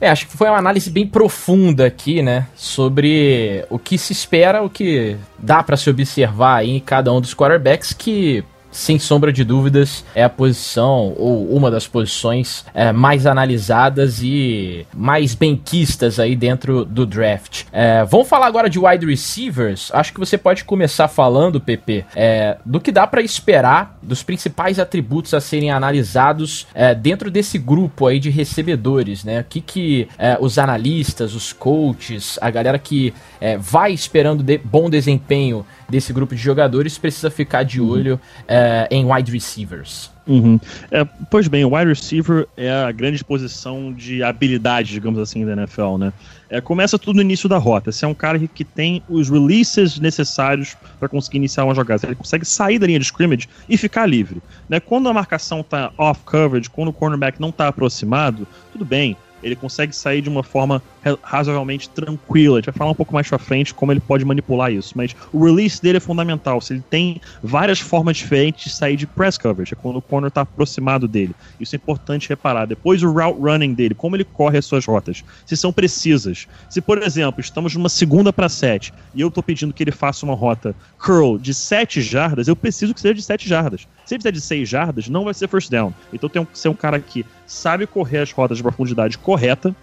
É, acho que foi uma análise bem profunda aqui, né, sobre o que se espera, o que dá para se observar em cada um dos quarterbacks que sem sombra de dúvidas, é a posição, ou uma das posições é, mais analisadas e mais benquistas aí dentro do draft. É, vamos falar agora de wide receivers. Acho que você pode começar falando, PP, é, do que dá para esperar dos principais atributos a serem analisados é, dentro desse grupo aí de recebedores, né? O que, que é, os analistas, os coaches, a galera que é, vai esperando de bom desempenho desse grupo de jogadores precisa ficar de uhum. olho uh, em wide receivers. Uhum. É, pois bem, o wide receiver é a grande exposição de habilidade, digamos assim, da NFL, né? É, começa tudo no início da rota. Você é um cara que tem os releases necessários para conseguir iniciar uma jogada. Ele consegue sair da linha de scrimmage e ficar livre. Né? Quando a marcação está off coverage, quando o cornerback não está aproximado, tudo bem ele consegue sair de uma forma razoavelmente tranquila. A gente vai falar um pouco mais pra frente como ele pode manipular isso. Mas o release dele é fundamental. Se ele tem várias formas diferentes de sair de press coverage, é quando o corner está aproximado dele. Isso é importante reparar. Depois o route running dele, como ele corre as suas rotas. Se são precisas. Se, por exemplo, estamos numa segunda para sete e eu estou pedindo que ele faça uma rota curl de 7 jardas, eu preciso que seja de 7 jardas. Se ele fizer de 6 jardas, não vai ser first down. Então tem que ser um cara que sabe correr as rotas de profundidade correta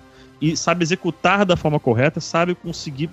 e sabe executar da forma correta, sabe conseguir,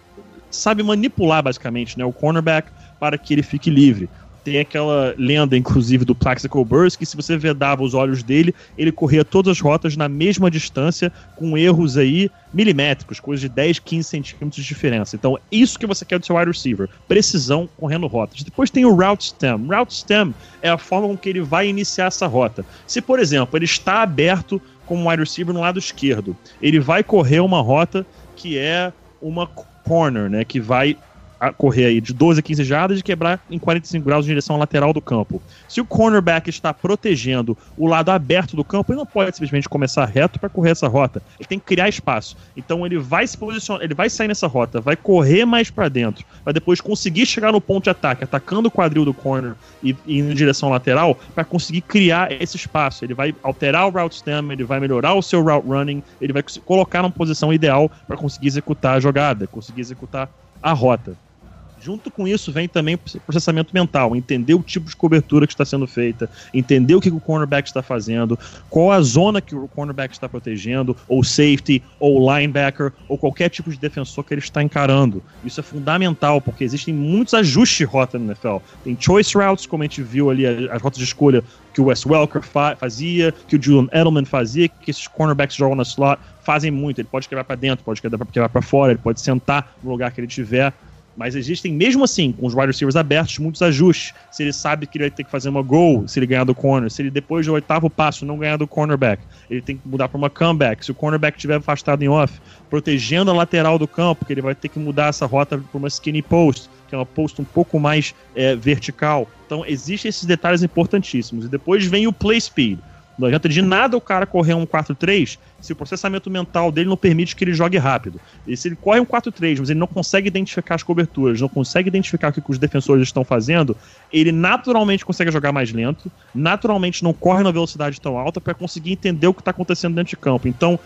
sabe manipular basicamente né, o cornerback para que ele fique livre. Tem aquela lenda, inclusive, do Plaxico Burst, que se você vedava os olhos dele, ele corria todas as rotas na mesma distância, com erros aí milimétricos, coisas de 10, 15 centímetros de diferença. Então, isso que você quer do seu wide receiver. Precisão correndo rotas. Depois tem o route stem. Route stem é a forma com que ele vai iniciar essa rota. Se, por exemplo, ele está aberto como wide receiver no lado esquerdo, ele vai correr uma rota que é uma corner, né? Que vai correr aí de 12 a 15 jardas e quebrar em 45 graus em direção à lateral do campo. Se o cornerback está protegendo o lado aberto do campo, ele não pode simplesmente começar reto para correr essa rota. Ele tem que criar espaço. Então ele vai se posicionar, ele vai sair nessa rota, vai correr mais para dentro, vai depois conseguir chegar no ponto de ataque, atacando o quadril do corner e, indo em direção lateral, para conseguir criar esse espaço. Ele vai alterar o route stem, ele vai melhorar o seu route running, ele vai colocar numa posição ideal para conseguir executar a jogada, conseguir executar a rota. Junto com isso vem também processamento mental, entender o tipo de cobertura que está sendo feita, entender o que o cornerback está fazendo, qual a zona que o cornerback está protegendo, ou safety, ou linebacker, ou qualquer tipo de defensor que ele está encarando. Isso é fundamental, porque existem muitos ajustes de rota no NFL. Tem choice routes, como a gente viu ali, as rotas de escolha que o Wes Welker fa fazia, que o Julian Edelman fazia, que esses cornerbacks jogam na slot, fazem muito. Ele pode quebrar para dentro, pode quebrar para fora, ele pode sentar no lugar que ele tiver. Mas existem, mesmo assim, com os wide receivers abertos, muitos ajustes. Se ele sabe que ele vai ter que fazer uma goal se ele ganhar do corner, se ele depois do oitavo passo não ganhar do cornerback, ele tem que mudar para uma comeback. Se o cornerback estiver afastado em off, protegendo a lateral do campo, que ele vai ter que mudar essa rota para uma skinny post, que é uma post um pouco mais é, vertical. Então, existem esses detalhes importantíssimos. E depois vem o play speed. Não adianta de nada o cara correr um 4-3 se o processamento mental dele não permite que ele jogue rápido. E se ele corre um 4-3, mas ele não consegue identificar as coberturas, não consegue identificar o que os defensores estão fazendo, ele naturalmente consegue jogar mais lento, naturalmente não corre na velocidade tão alta para conseguir entender o que está acontecendo dentro de campo. Então,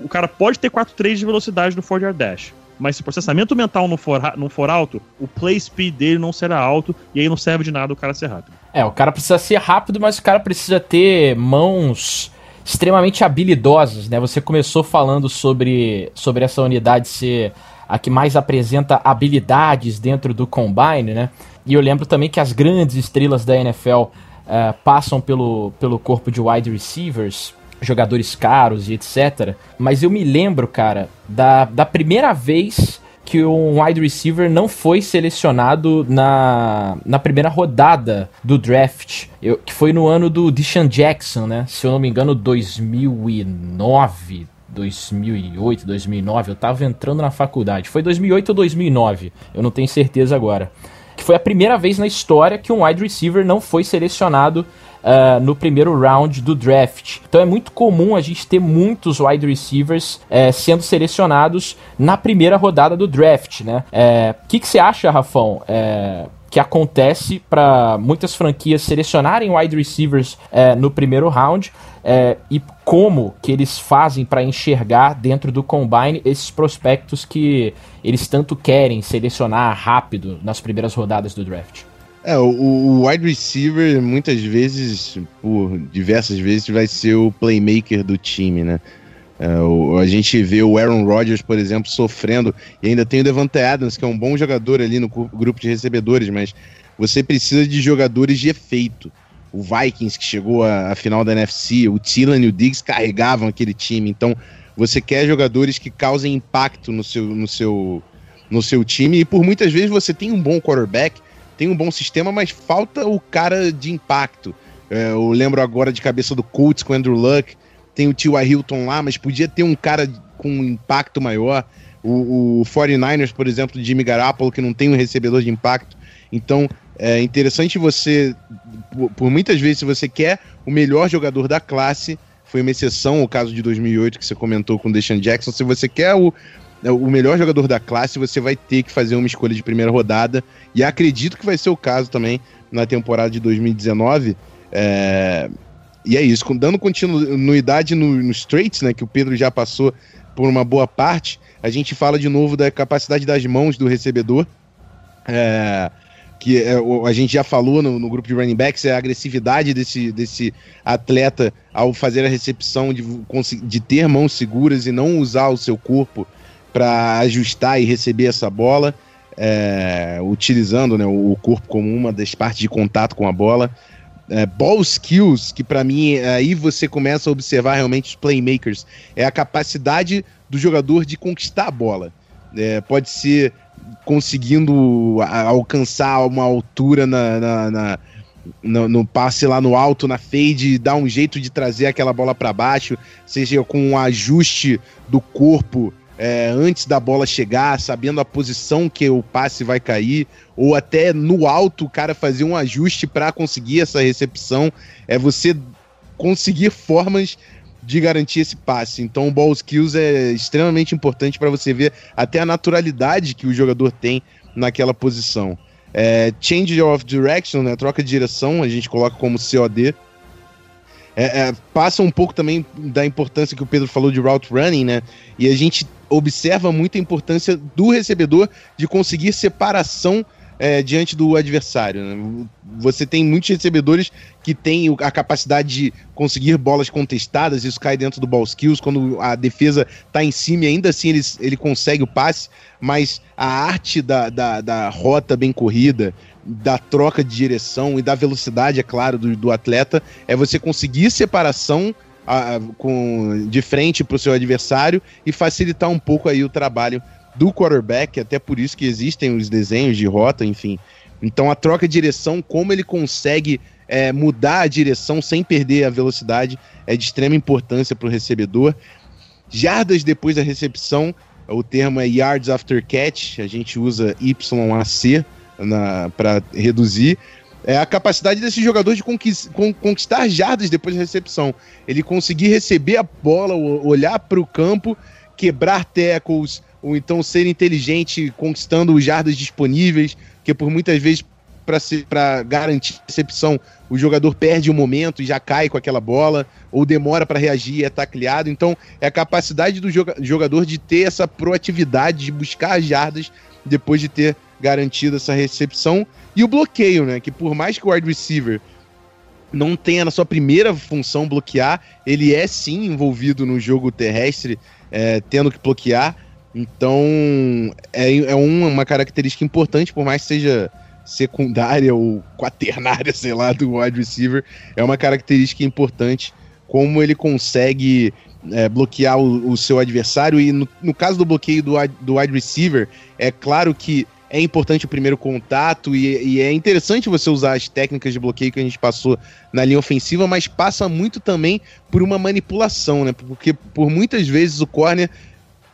o cara pode ter 4-3 de velocidade no 4 yard dash, mas se o processamento mental não for, não for alto, o play speed dele não será alto e aí não serve de nada o cara ser rápido. É, o cara precisa ser rápido, mas o cara precisa ter mãos extremamente habilidosas, né? Você começou falando sobre, sobre essa unidade ser a que mais apresenta habilidades dentro do combine, né? E eu lembro também que as grandes estrelas da NFL uh, eh, passam pelo, pelo corpo de wide receivers jogadores caros e etc. Mas eu me lembro, cara, da, da primeira vez que um wide receiver não foi selecionado na, na primeira rodada do draft, eu, que foi no ano do Deshaun Jackson, né? Se eu não me engano, 2009, 2008, 2009, eu tava entrando na faculdade. Foi 2008 ou 2009, eu não tenho certeza agora. Que foi a primeira vez na história que um wide receiver não foi selecionado uh, no primeiro round do draft. Então é muito comum a gente ter muitos wide receivers uh, sendo selecionados na primeira rodada do draft, né? O eh, que, que você acha, Rafão? que acontece para muitas franquias selecionarem wide receivers no primeiro round e como que eles fazem para enxergar dentro do combine esses prospectos que eles tanto querem selecionar rápido nas primeiras rodadas do draft. É, o, o, wide receiver, muitas vezes, por diversas vezes, vai ser o playmaker do time, né? É, o, a gente vê o Aaron Rodgers, por exemplo, sofrendo, e ainda tem o Devante Adams, que é um bom jogador ali no grupo de recebedores, mas você precisa de jogadores de efeito. O Vikings, que chegou à, à final da NFC, o Thielen e o Diggs carregavam aquele time, então você quer jogadores que causem impacto no seu, no seu, no seu time, e por muitas vezes você tem um bom quarterback, tem um bom sistema, mas falta o cara de impacto. É, eu lembro agora de cabeça do Colts com Andrew Luck, tem o T.Y. Hilton lá, mas podia ter um cara com um impacto maior. O, o 49ers, por exemplo, Jimmy Garoppolo, que não tem um recebedor de impacto. Então, é interessante você, por muitas vezes, se você quer o melhor jogador da classe, foi uma exceção o caso de 2008 que você comentou com o Deshaun Jackson, se você quer o, o melhor jogador da classe, você vai ter que fazer uma escolha de primeira rodada. E acredito que vai ser o caso também na temporada de 2019. É... E é isso, dando continuidade no, no Straits, né, que o Pedro já passou por uma boa parte, a gente fala de novo da capacidade das mãos do recebedor. É, que é, a gente já falou no, no, grupo de running backs, é a agressividade desse, desse atleta ao fazer a recepção, de, de ter mãos seguras e não usar o seu corpo para ajustar e receber essa bola, é, utilizando né, o corpo como uma das partes de contato com a bola. É, ball skills, que para mim aí você começa a observar realmente os playmakers, é a capacidade do jogador de conquistar a bola. É, pode ser conseguindo alcançar uma altura na, na, na no, no, passe lá no alto, na fade, dar um jeito de trazer aquela bola para baixo, seja com um ajuste do corpo é, antes da bola chegar, sabendo a posição que o passe vai cair, ou até no alto o cara fazer um ajuste para conseguir essa recepção. É você conseguir formas de garantir esse passe. Então o ball skills é extremamente importante para você ver até a naturalidade que o jogador tem naquela posição. É, change of direction, né, troca de direção, a gente coloca como COD. É, é, passa um pouco também da importância que o Pedro falou de route running, né? E a gente observa muito a importância do recebedor de conseguir separação é, diante do adversário. Né? Você tem muitos recebedores que têm a capacidade de conseguir bolas contestadas, isso cai dentro do ball skills, quando a defesa está em cima e ainda assim ele, ele consegue o passe, mas a arte da, da, da rota bem corrida, da troca de direção e da velocidade, é claro, do, do atleta, é você conseguir separação a, com, de frente para o seu adversário e facilitar um pouco aí o trabalho do quarterback, até por isso que existem os desenhos de rota, enfim. Então a troca de direção, como ele consegue é, mudar a direção sem perder a velocidade, é de extrema importância para o recebedor. Jardas depois da recepção, o termo é yards after catch, a gente usa YAC para reduzir. É a capacidade desse jogador de conquistar jardas depois da recepção. Ele conseguir receber a bola, olhar para o campo, quebrar tackles, ou então ser inteligente conquistando os jardas disponíveis, que por muitas vezes para garantir a recepção, o jogador perde o momento e já cai com aquela bola, ou demora para reagir e é tacleado. Então, é a capacidade do jogador de ter essa proatividade, de buscar as jardas depois de ter garantido essa recepção. E o bloqueio, né? Que por mais que o wide receiver não tenha na sua primeira função bloquear, ele é sim envolvido no jogo terrestre, é, tendo que bloquear. Então, é, é uma característica importante, por mais que seja secundária ou quaternária, sei lá, do wide receiver, é uma característica importante como ele consegue é, bloquear o, o, seu adversário. E no, no caso do bloqueio do, do wide receiver, é claro que é importante o primeiro contato e, e, é interessante você usar as técnicas de bloqueio que a gente passou na linha ofensiva, mas passa muito também por uma manipulação, né? Porque por muitas vezes o corner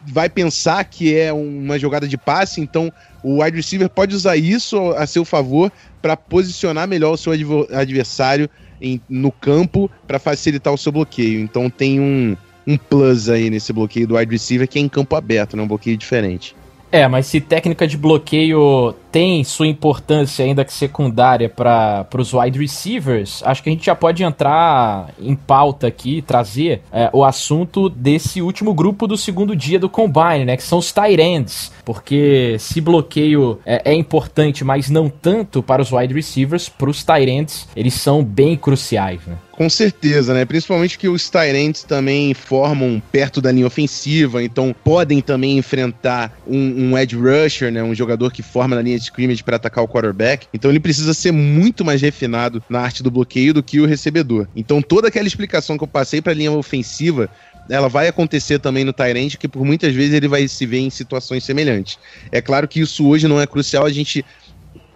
vai pensar que é uma jogada de passe, então o wide receiver pode usar isso a seu favor para posicionar melhor o seu adversário em, no campo para facilitar o seu bloqueio. Então tem um, um plus aí nesse bloqueio do wide receiver que é em campo aberto, né? um bloqueio diferente. É, mas se técnica de bloqueio tem sua importância ainda que secundária para os wide receivers, acho que a gente já pode entrar em pauta aqui, trazer é, o assunto desse último grupo do segundo dia do Combine, né? Que são os tight ends. Porque se bloqueio é, é importante, mas não tanto para os wide receivers, para os tight ends, eles são bem cruciais, né? Com certeza, né? Principalmente que os Tyrants também formam perto da linha ofensiva, então podem também enfrentar um, um edge rusher, né? Um jogador que forma na linha scrimmage para atacar o quarterback. Então ele precisa ser muito mais refinado na arte do bloqueio do que o recebedor. Então toda aquela explicação que eu passei para a linha ofensiva ela vai acontecer também no Tyrant, que por muitas vezes ele vai se ver em situações semelhantes. É claro que isso hoje não é crucial, a gente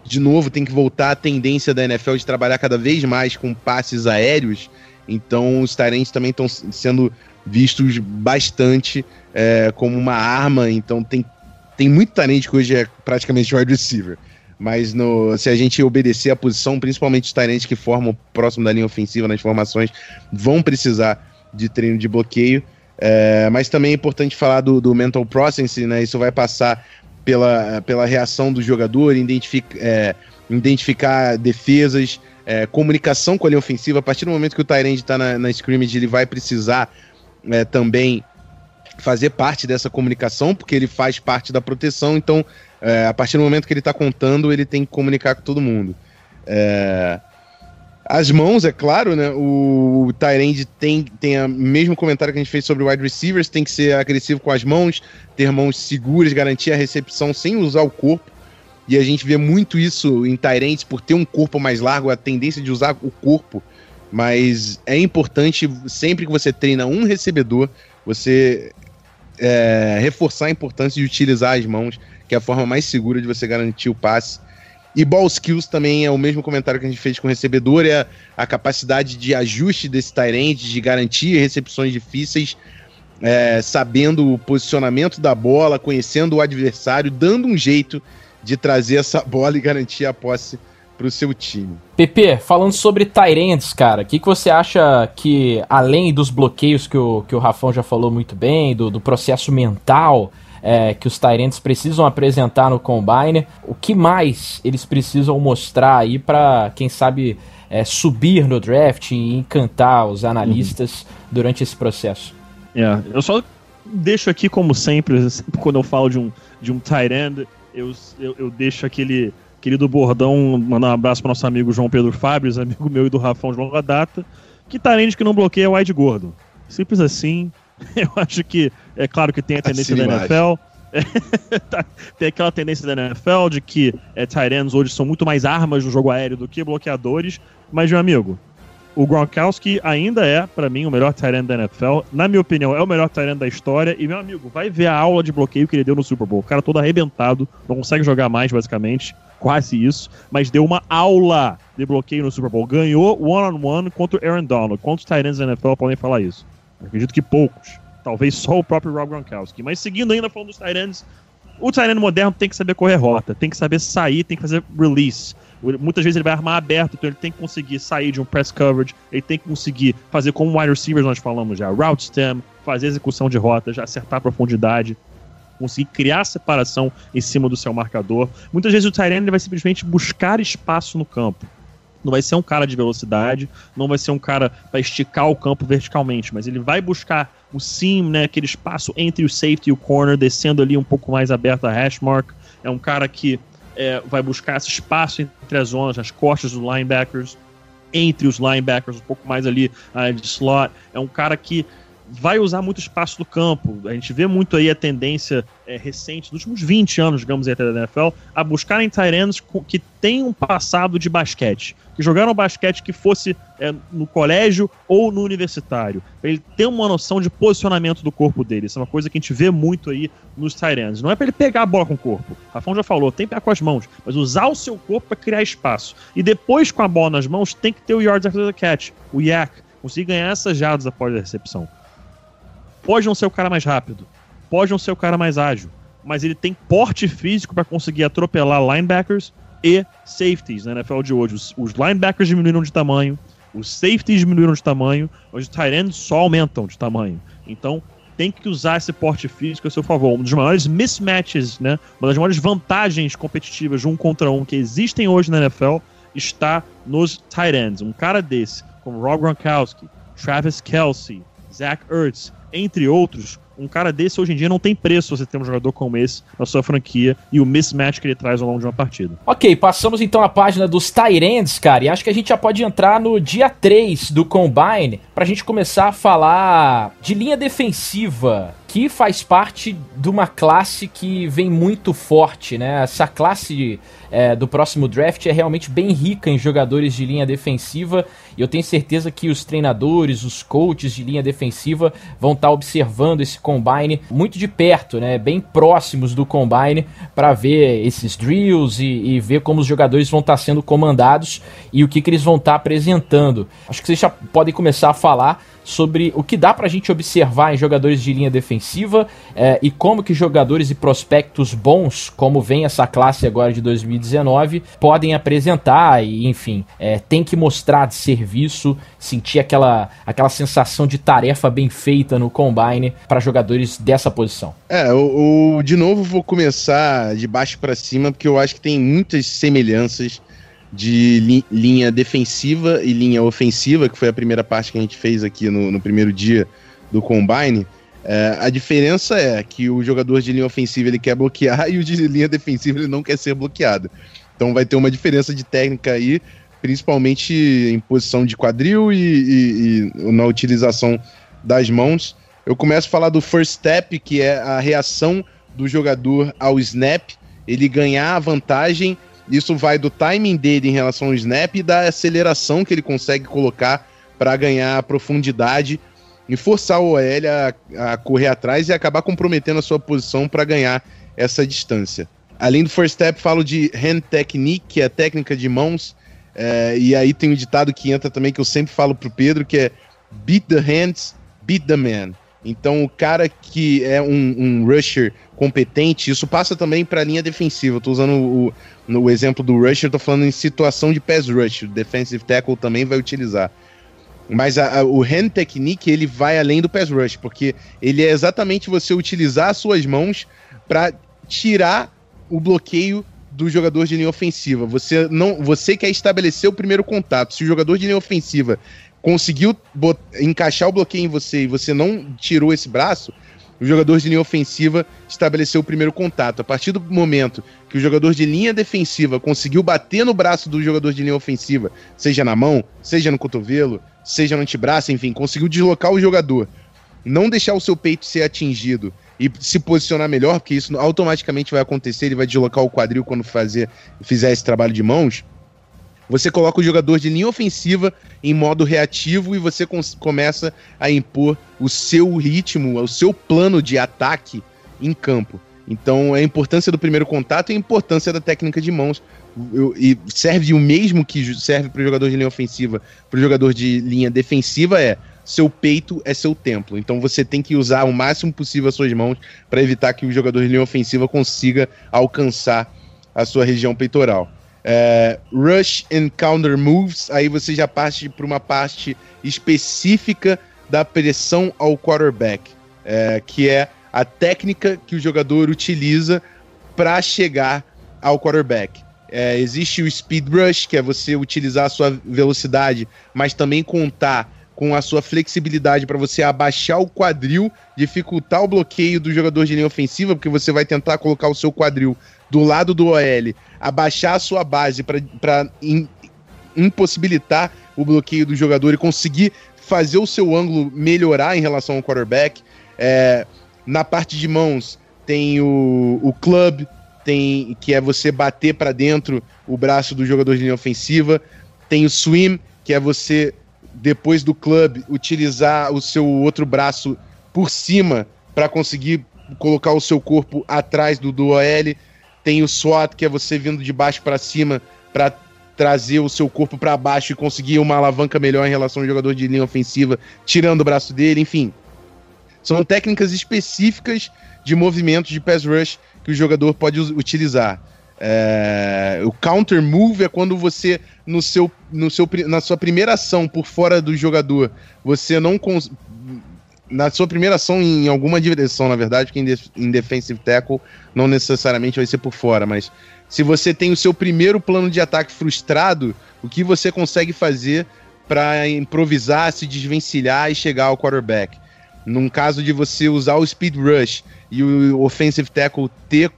de novo, tem que voltar à tendência da NFL de trabalhar cada vez mais com passes aéreos. Então, os Tyrants também estão sendo vistos bastante é, como uma arma. Então, tem, tem muito Tyrant que hoje é praticamente wide receiver. Mas no, se a gente obedecer a posição, principalmente os Tyrants que formam próximo da linha ofensiva nas formações, vão precisar de treino de bloqueio. É, mas também é importante falar do, do mental processing, né? Isso vai passar pela, pela reação do jogador, identifica, é, identificar defesas, é, comunicação com a linha ofensiva. A partir do momento que o Tyrande está na, na scrimmage, ele vai precisar é, também fazer parte dessa comunicação, porque ele faz parte da proteção. Então, é, a partir do momento que ele está contando, ele tem que comunicar com todo mundo. É, as mãos, é claro, né? O, Tyrande tem, tem o mesmo comentário que a gente fez sobre wide receivers, tem que ser agressivo com as mãos, ter mãos seguras, garantir a recepção sem usar o corpo. E a gente vê muito isso em Tyrands por ter um corpo mais largo, a tendência de usar o corpo. Mas é importante, sempre que você treina um recebedor, você é, reforçar a importância de utilizar as mãos, que é a forma mais segura de você garantir o passe. E ball skills também é o mesmo comentário que a gente fez com o recebedor, é a, capacidade de ajuste desse Tyrant, de garantir recepções difíceis é, sabendo o posicionamento da bola, conhecendo o adversário, dando um jeito de trazer essa bola e garantir a posse para o seu time. PP, falando sobre Tyrants, cara, o que, que você acha que, além dos bloqueios que o, que o Rafão já falou muito bem, do, do processo mental é, que os Tyrants precisam apresentar no Combine, o que mais eles precisam mostrar aí para, quem sabe, é, subir no draft e encantar os analistas uhum. durante esse processo? É, eu só deixo aqui, como sempre, quando eu falo de um, de um tight end, eu, eu, eu deixo aquele querido bordão, mandar um abraço para nosso amigo João Pedro Fábio, amigo meu e do Rafão de longa data, que Tyrande que não bloqueia é o wide gordo. Simples assim. Eu acho que, é claro que tem a tendência assim da NFL. Tá, tem aquela tendência da NFL de que é, Tyrants hoje são muito mais armas no jogo aéreo do que bloqueadores, mas, meu amigo, o Gronkowski ainda é, para mim, o melhor Tyrant da NFL. Na minha opinião, é o melhor Tyrant da história. E, meu amigo, vai ver a aula de bloqueio que ele deu no Super Bowl. O cara todo arrebentado, não consegue jogar mais, basicamente. Quase isso. Mas deu uma aula de bloqueio no Super Bowl. Ganhou one-on-one -on -one contra o Aaron Donald. Quantos Tyrants da NFL podem falar isso? Acredito que poucos. Talvez só o próprio Rob Gronkowski. Mas seguindo ainda falando dos Tyrants, o Tyrant moderno tem que saber correr rota, tem que saber sair, tem que fazer release Muitas vezes ele vai armar aberto, então ele tem que conseguir sair de um press coverage, ele tem que conseguir fazer como wide receivers nós falamos já, route stem, fazer execução de rota, já acertar a profundidade, conseguir criar separação em cima do seu marcador. Muitas vezes o Tyrene vai simplesmente buscar espaço no campo. Não vai ser um cara de velocidade, não vai ser um cara para esticar o campo verticalmente, mas ele vai buscar o seam, né, aquele espaço entre o safety e o corner, descendo ali um pouco mais aberto a hash mark. É um cara que é, vai buscar esse espaço entre as zonas, as costas dos linebackers, entre os linebackers, um pouco mais ali uh, de slot. É um cara que vai usar muito espaço do campo. A gente vê muito aí a tendência é, recente, dos últimos 20 anos, digamos, até da NFL, a buscarem ends que têm um passado de basquete, que jogaram basquete que fosse é, no colégio ou no universitário, para ele ter uma noção de posicionamento do corpo dele. Isso é uma coisa que a gente vê muito aí nos ends. Não é para ele pegar a bola com o corpo. Rafão já falou, tem que pegar com as mãos, mas usar o seu corpo para criar espaço. E depois, com a bola nas mãos, tem que ter o yards after the catch, o yak, conseguir ganhar essas jardas após a recepção. Pode não ser o cara mais rápido, pode não ser o cara mais ágil, mas ele tem porte físico para conseguir atropelar linebackers e safeties na NFL de hoje. Os, os, linebackers diminuíram de tamanho, os safeties diminuíram de tamanho, os tight ends só aumentam de tamanho. Então, tem que usar esse porte físico a seu favor. Um dos maiores mismatches, né? Uma das maiores vantagens competitivas de um contra um que existem hoje na NFL está nos tight ends. Um cara desse, como Rob Gronkowski, Travis Kelsey, Zach Ertz, entre outros, um cara desse hoje em dia não tem preço você ter um jogador como esse na sua franquia e o mismatch que ele traz ao longo de uma partida. Ok, passamos então a página dos Tyrants, cara, e acho que a gente já pode entrar no dia 3 do Combine pra gente começar a falar de linha defensiva que faz parte de uma classe que vem muito forte, né? Essa classe é, do próximo draft é realmente bem rica em jogadores de linha defensiva e eu tenho certeza que os treinadores, os coaches de linha defensiva vão estar tá observando esse combine muito de perto, né? Bem próximos do combine para ver esses drills e, e, ver como os jogadores vão estar tá sendo comandados e o que, que eles vão estar tá apresentando. Acho que vocês já podem começar a falar sobre o que dá pra gente observar em jogadores de linha defensiva é, e como que jogadores e prospectos bons, como vem essa classe agora de 2019, podem apresentar e, enfim, é, tem que mostrar de serviço, sentir aquela, aquela sensação de tarefa bem feita no combine para jogadores dessa posição. É, o, o, de novo vou começar de baixo para cima, porque eu acho que tem muitas semelhanças de li linha defensiva e linha ofensiva, que foi a primeira parte que a gente fez aqui no, no primeiro dia do Combine. É, a diferença é que o jogador de linha ofensiva ele quer bloquear e o de linha defensiva ele não quer ser bloqueado. Então vai ter uma diferença de técnica aí, principalmente em posição de quadril e, e, e na utilização das mãos. Eu começo a falar do first step, que é a reação do jogador ao snap, ele ganhar a vantagem isso vai do timing dele em relação ao snap e da aceleração que ele consegue colocar para ganhar profundidade e forçar o OL a, a, correr atrás e acabar comprometendo a sua posição para ganhar essa distância. Além do first step, falo de hand technique, que é a técnica de mãos. É, e aí tem um ditado que entra também que eu sempre falo pro Pedro, que é beat the hands, beat the man. Então, o cara que é um, um rusher competente, isso passa também para a linha defensiva. Estou usando o, o exemplo do rusher, estou falando em situação de pass rush. O defensive tackle também vai utilizar. Mas a, a, o hand technique ele vai além do pass rush, porque ele é exatamente você utilizar as suas mãos para tirar o bloqueio do jogador de linha ofensiva. Você não, você quer estabelecer o primeiro contato. Se o jogador de linha ofensiva conseguiu encaixar o bloqueio em você e você não tirou esse braço, o jogador de linha ofensiva estabeleceu o primeiro contato. A partir do momento que o jogador de linha defensiva conseguiu bater no braço do jogador de linha ofensiva, seja na mão, seja no cotovelo, seja no antebraço, enfim, conseguiu deslocar o jogador, não deixar o seu peito ser atingido e se posicionar melhor, porque isso automaticamente vai acontecer, ele vai deslocar o quadril quando fazer, fizer esse trabalho de mãos. Você coloca o jogador de linha ofensiva em modo reativo e você começa a impor o seu ritmo, o seu plano de ataque em campo. Então, a importância do primeiro contato e a importância da técnica de mãos. Eu, e serve o mesmo que serve para o jogador de linha ofensiva, para o jogador de linha defensiva é seu peito é seu templo. Então você tem que usar o máximo possível as suas mãos para evitar que o jogador de linha ofensiva consiga alcançar a sua região peitoral. É, rush and counter moves, aí você já parte para uma parte específica da pressão ao quarterback, é, que é a técnica que o jogador utiliza para chegar ao quarterback. É, existe o speed rush, que é você utilizar a sua velocidade, mas também contar com a sua flexibilidade para você abaixar o quadril, dificultar o bloqueio do jogador de linha ofensiva, porque você vai tentar colocar o seu quadril do lado do OL, abaixar a sua base para impossibilitar o bloqueio do jogador e conseguir fazer o seu ângulo melhorar em relação ao quarterback. É, na parte de mãos tem o, o club, tem que é você bater para dentro o braço do jogador de linha ofensiva. Tem o swim, que é você depois do club, utilizar o seu outro braço por cima para conseguir colocar o seu corpo atrás do, do OL. Tem o SWAT, que é você vindo de baixo para cima para trazer o seu corpo para baixo e conseguir uma alavanca melhor em relação ao jogador de linha ofensiva, tirando o braço dele, enfim. São técnicas específicas de movimentos de pass rush que o jogador pode utilizar. É, o counter move é quando você, no seu, no seu, na sua primeira ação por fora do jogador, você não. Na sua primeira ação em alguma direção, na verdade, que em, def em defensive tackle não necessariamente vai ser por fora, mas se você tem o seu primeiro plano de ataque frustrado, o que você consegue fazer para improvisar, se desvencilhar e chegar ao quarterback? Num caso de você usar o speed rush e o offensive tackle ter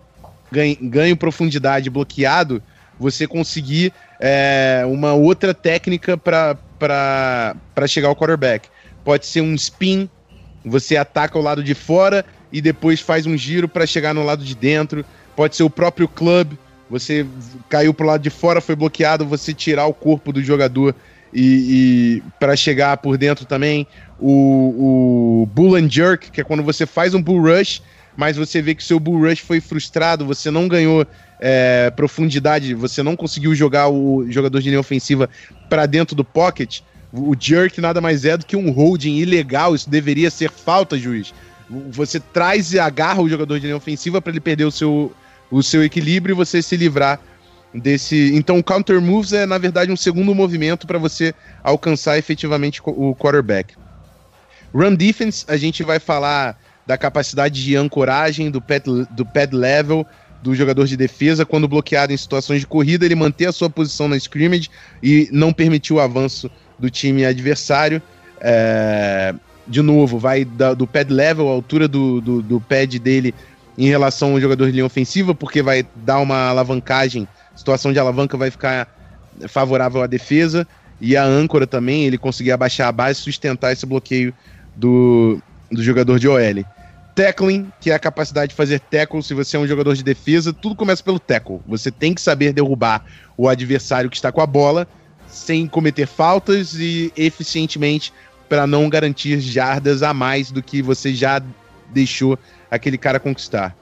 ganho, ganho profundidade bloqueado, você conseguir é, uma outra técnica para chegar ao quarterback. Pode ser um spin, você ataca o lado de fora e depois faz um giro para chegar no lado de dentro. Pode ser o próprio club, você caiu pro lado de fora, foi bloqueado, você tirar o corpo do jogador e, e para chegar por dentro também. O, o bull and jerk, que é quando você faz um bull rush mas você vê que seu Bull Rush foi frustrado, você não ganhou é, profundidade, você não conseguiu jogar o jogador de linha ofensiva para dentro do pocket, o jerk nada mais é do que um holding ilegal, isso deveria ser falta, juiz. Você traz e agarra o jogador de linha ofensiva para ele perder o seu, o seu equilíbrio e você se livrar desse. Então, o counter moves é na verdade um segundo movimento para você alcançar efetivamente o quarterback. Run defense, a gente vai falar da capacidade de ancoragem, do pad, do pad level do jogador de defesa. Quando bloqueado em situações de corrida, ele manter a sua posição na scrimmage e não permitir o avanço do time adversário. É, de novo, vai da, do pad level, a altura do, do, do pad dele em relação ao jogador de linha ofensiva, porque vai dar uma alavancagem, situação de alavanca vai ficar favorável à defesa, e a âncora também, ele conseguir abaixar a base e sustentar esse bloqueio do, do jogador de OL tackling, que é a capacidade de fazer tackle se você é um jogador de defesa, tudo começa pelo tackle. Você tem que saber derrubar o adversário que está com a bola sem cometer faltas e eficientemente para não garantir jardas a mais do que você já deixou aquele cara conquistar.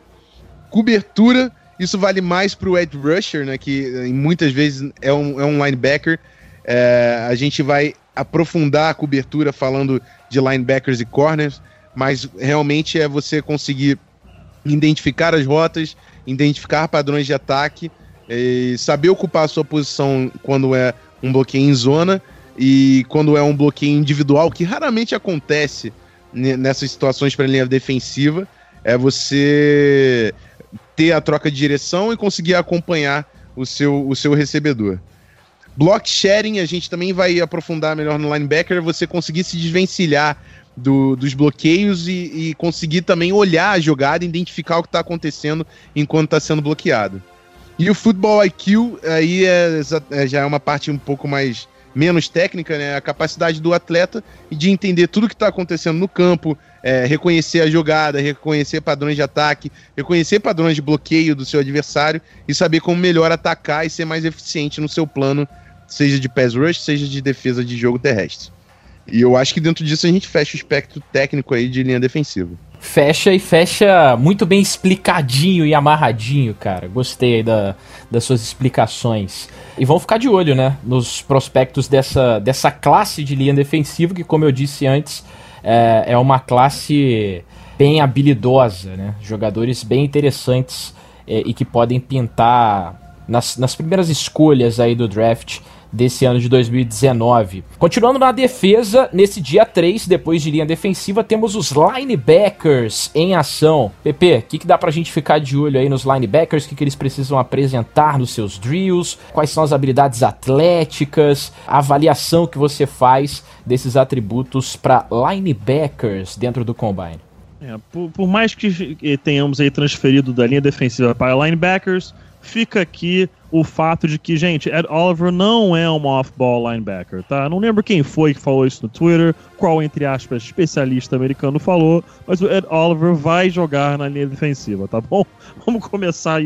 Cobertura, isso vale mais para o edge rusher, né, que muitas vezes é um, é um linebacker. É, a gente vai aprofundar a cobertura falando de linebackers e corners mas realmente é você conseguir identificar as rotas, identificar padrões de ataque, saber ocupar a sua posição quando é um bloqueio em zona e quando é um bloqueio individual, que raramente acontece nessas situações para linha defensiva, é você ter a troca de direção e conseguir acompanhar o seu, o seu recebedor. Block sharing, a gente também vai aprofundar melhor no linebacker, você conseguir se desvencilhar do, dos bloqueios e, e, conseguir também olhar a jogada identificar o que está acontecendo enquanto está sendo bloqueado. E o Football IQ aí é, é, já é uma parte um pouco mais menos técnica, né? A capacidade do atleta de entender tudo que está acontecendo no campo, é, reconhecer a jogada, reconhecer padrões de ataque, reconhecer padrões de bloqueio do seu adversário e saber como melhor atacar e ser mais eficiente no seu plano, seja de pass rush, seja de defesa de jogo terrestre. E eu acho que dentro disso a gente fecha o espectro técnico aí de linha defensiva. Fecha e fecha muito bem explicadinho e amarradinho, cara. Gostei aí da, das suas explicações. E vamos ficar de olho, né, nos prospectos dessa, dessa classe de linha defensiva, que, como eu disse antes, é, é uma classe bem habilidosa, né? Jogadores bem interessantes é, e que podem pintar nas, nas primeiras escolhas aí do draft desse ano de 2019. Continuando na defesa, nesse dia 3, depois de linha defensiva, temos os linebackers em ação. PP, o que, que dá pra gente ficar de olho aí nos linebackers? O que, que eles precisam apresentar nos seus drills? Quais são as habilidades atléticas? A avaliação que você faz desses atributos para linebackers dentro do combine? É, por, por, mais que tenhamos aí transferido da linha defensiva para linebackers, fica aqui o fato de que, gente, Ed Oliver não é um off-ball linebacker, tá? Não lembro quem foi que falou isso no Twitter, qual, entre aspas, especialista americano falou, mas o Ed Oliver vai jogar na linha defensiva, tá bom? Vamos começar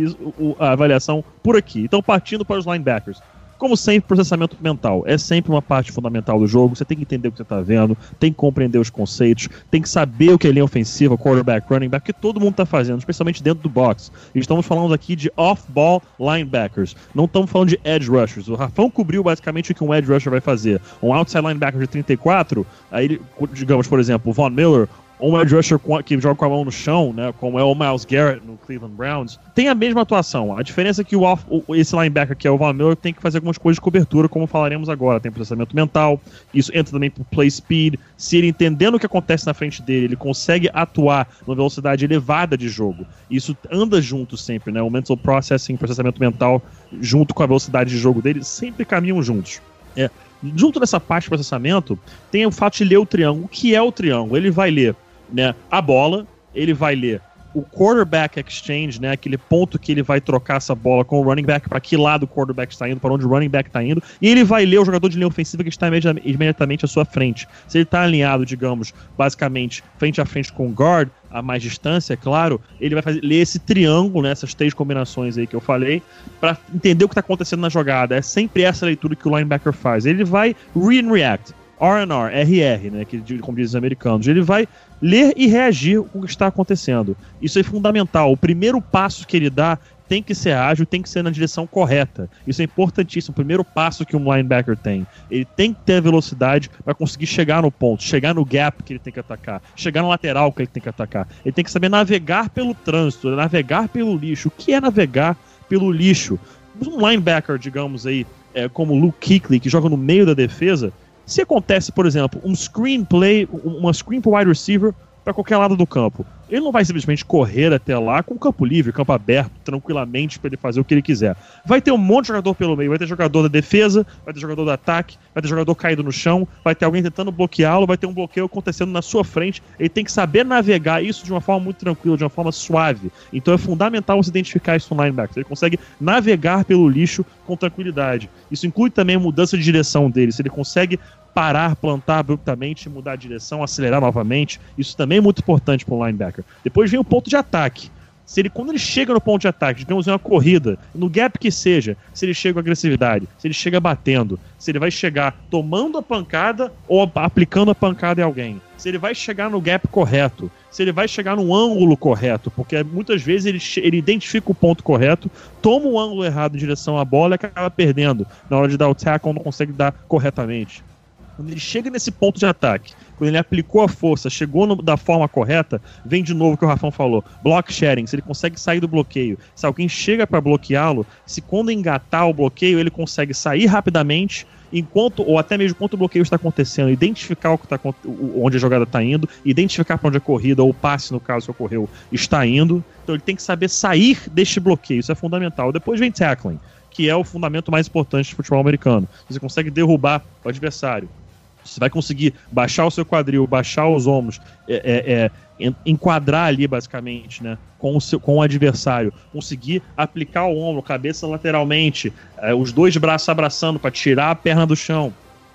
a avaliação por aqui. Então, partindo para os linebackers. Como sempre, processamento mental é sempre uma parte fundamental do jogo. Você tem que entender o que você está vendo, tem que compreender os conceitos, tem que saber o que é linha ofensiva, quarterback, running back, que todo mundo está fazendo, especialmente dentro do box. Estamos falando aqui de off-ball linebackers. Não estamos falando de edge rushers. O Rafão cobriu basicamente o que um edge rusher vai fazer. Um outside linebacker de 34, aí, digamos, por exemplo, o Von Miller um edge rusher que joga com a mão no chão, né, como é o Miles Garrett no Cleveland Browns, tem a mesma atuação. A diferença é que o, o esse linebacker que é o Von Miller tem que fazer algumas coisas de cobertura, como falaremos agora. Tem processamento mental, isso entra também pro play speed. Se ele entendendo o que acontece na frente dele, ele consegue atuar numa velocidade elevada de jogo. Isso anda junto sempre, né? O mental processing, processamento mental, junto com a velocidade de jogo dele, sempre caminham juntos. É, junto nessa parte de processamento, tem o fato de ler o triângulo. O que é o triângulo? Ele vai ler né, a bola, ele vai ler o quarterback exchange, né, aquele ponto que ele vai trocar essa bola com o running back, para que lado o quarterback está indo, para onde o running back está indo, e ele vai ler o jogador de linha ofensiva que está imediatamente à sua frente. Se ele está alinhado, digamos, basicamente frente a frente com o guard, a mais distância, é claro, ele vai fazer, ler esse triângulo, né, essas três combinações aí que eu falei, para entender o que está acontecendo na jogada. É sempre essa leitura que o linebacker faz. Ele vai re and react. R&R, RR, né, que, como dizem os americanos. Ele vai ler e reagir com o que está acontecendo. Isso é fundamental. O primeiro passo que ele dá tem que ser ágil, tem que ser na direção correta. Isso é importantíssimo. O primeiro passo que um linebacker tem. Ele tem que ter velocidade para conseguir chegar no ponto, chegar no gap que ele tem que atacar, chegar no lateral que ele tem que atacar. Ele tem que saber navegar pelo trânsito, navegar pelo lixo. O que é navegar pelo lixo? Um linebacker, digamos aí, é, como o Luke Kuechly, que joga no meio da defesa, se acontece, por exemplo, um screenplay, uma screen pro wide receiver para qualquer lado do campo. Ele não vai simplesmente correr até lá com o campo livre, campo aberto, tranquilamente para ele fazer o que ele quiser. Vai ter um monte de jogador pelo meio, vai ter jogador da defesa, vai ter jogador do ataque, vai ter jogador caído no chão, vai ter alguém tentando bloqueá-lo, vai ter um bloqueio acontecendo na sua frente. Ele tem que saber navegar isso de uma forma muito tranquila, de uma forma suave. Então é fundamental você identificar isso no linebacker. Ele consegue navegar pelo lixo com tranquilidade. Isso inclui também a mudança de direção dele. Se ele consegue parar, plantar abruptamente, mudar a direção, acelerar novamente. Isso também é muito importante para um linebacker. Depois vem o ponto de ataque. Se ele, quando ele chega no ponto de ataque, digamos em uma corrida, no gap que seja, se ele chega com agressividade, se ele chega batendo, se ele vai chegar tomando a pancada ou aplicando a pancada em alguém, se ele vai chegar no gap correto, se ele vai chegar no ângulo correto, porque muitas vezes ele, ele identifica o ponto correto, toma o ângulo errado em direção à bola e acaba perdendo. Na hora de dar o tackle, não consegue dar corretamente. Quando ele chega nesse ponto de ataque, quando ele aplicou a força, chegou no, da forma correta, vem de novo o que o Rafão falou, block sharing, se ele consegue sair do bloqueio, se alguém chega para bloqueá-lo, se quando engatar o bloqueio ele consegue sair rapidamente, enquanto ou até mesmo enquanto o bloqueio está acontecendo, identificar o que tá, onde a jogada está indo, identificar para onde a corrida ou o passe, no caso que ocorreu, está indo. Então ele tem que saber sair deste bloqueio, isso é fundamental. Depois vem tackling, que é o fundamento mais importante do futebol americano. Você consegue derrubar o adversário, você vai conseguir baixar o seu quadril, baixar os ombros, é, é, é, enquadrar ali, basicamente, né, com o, seu, com o adversário. Conseguir aplicar o ombro, cabeça lateralmente, é, os dois braços abraçando para tirar a perna do chão.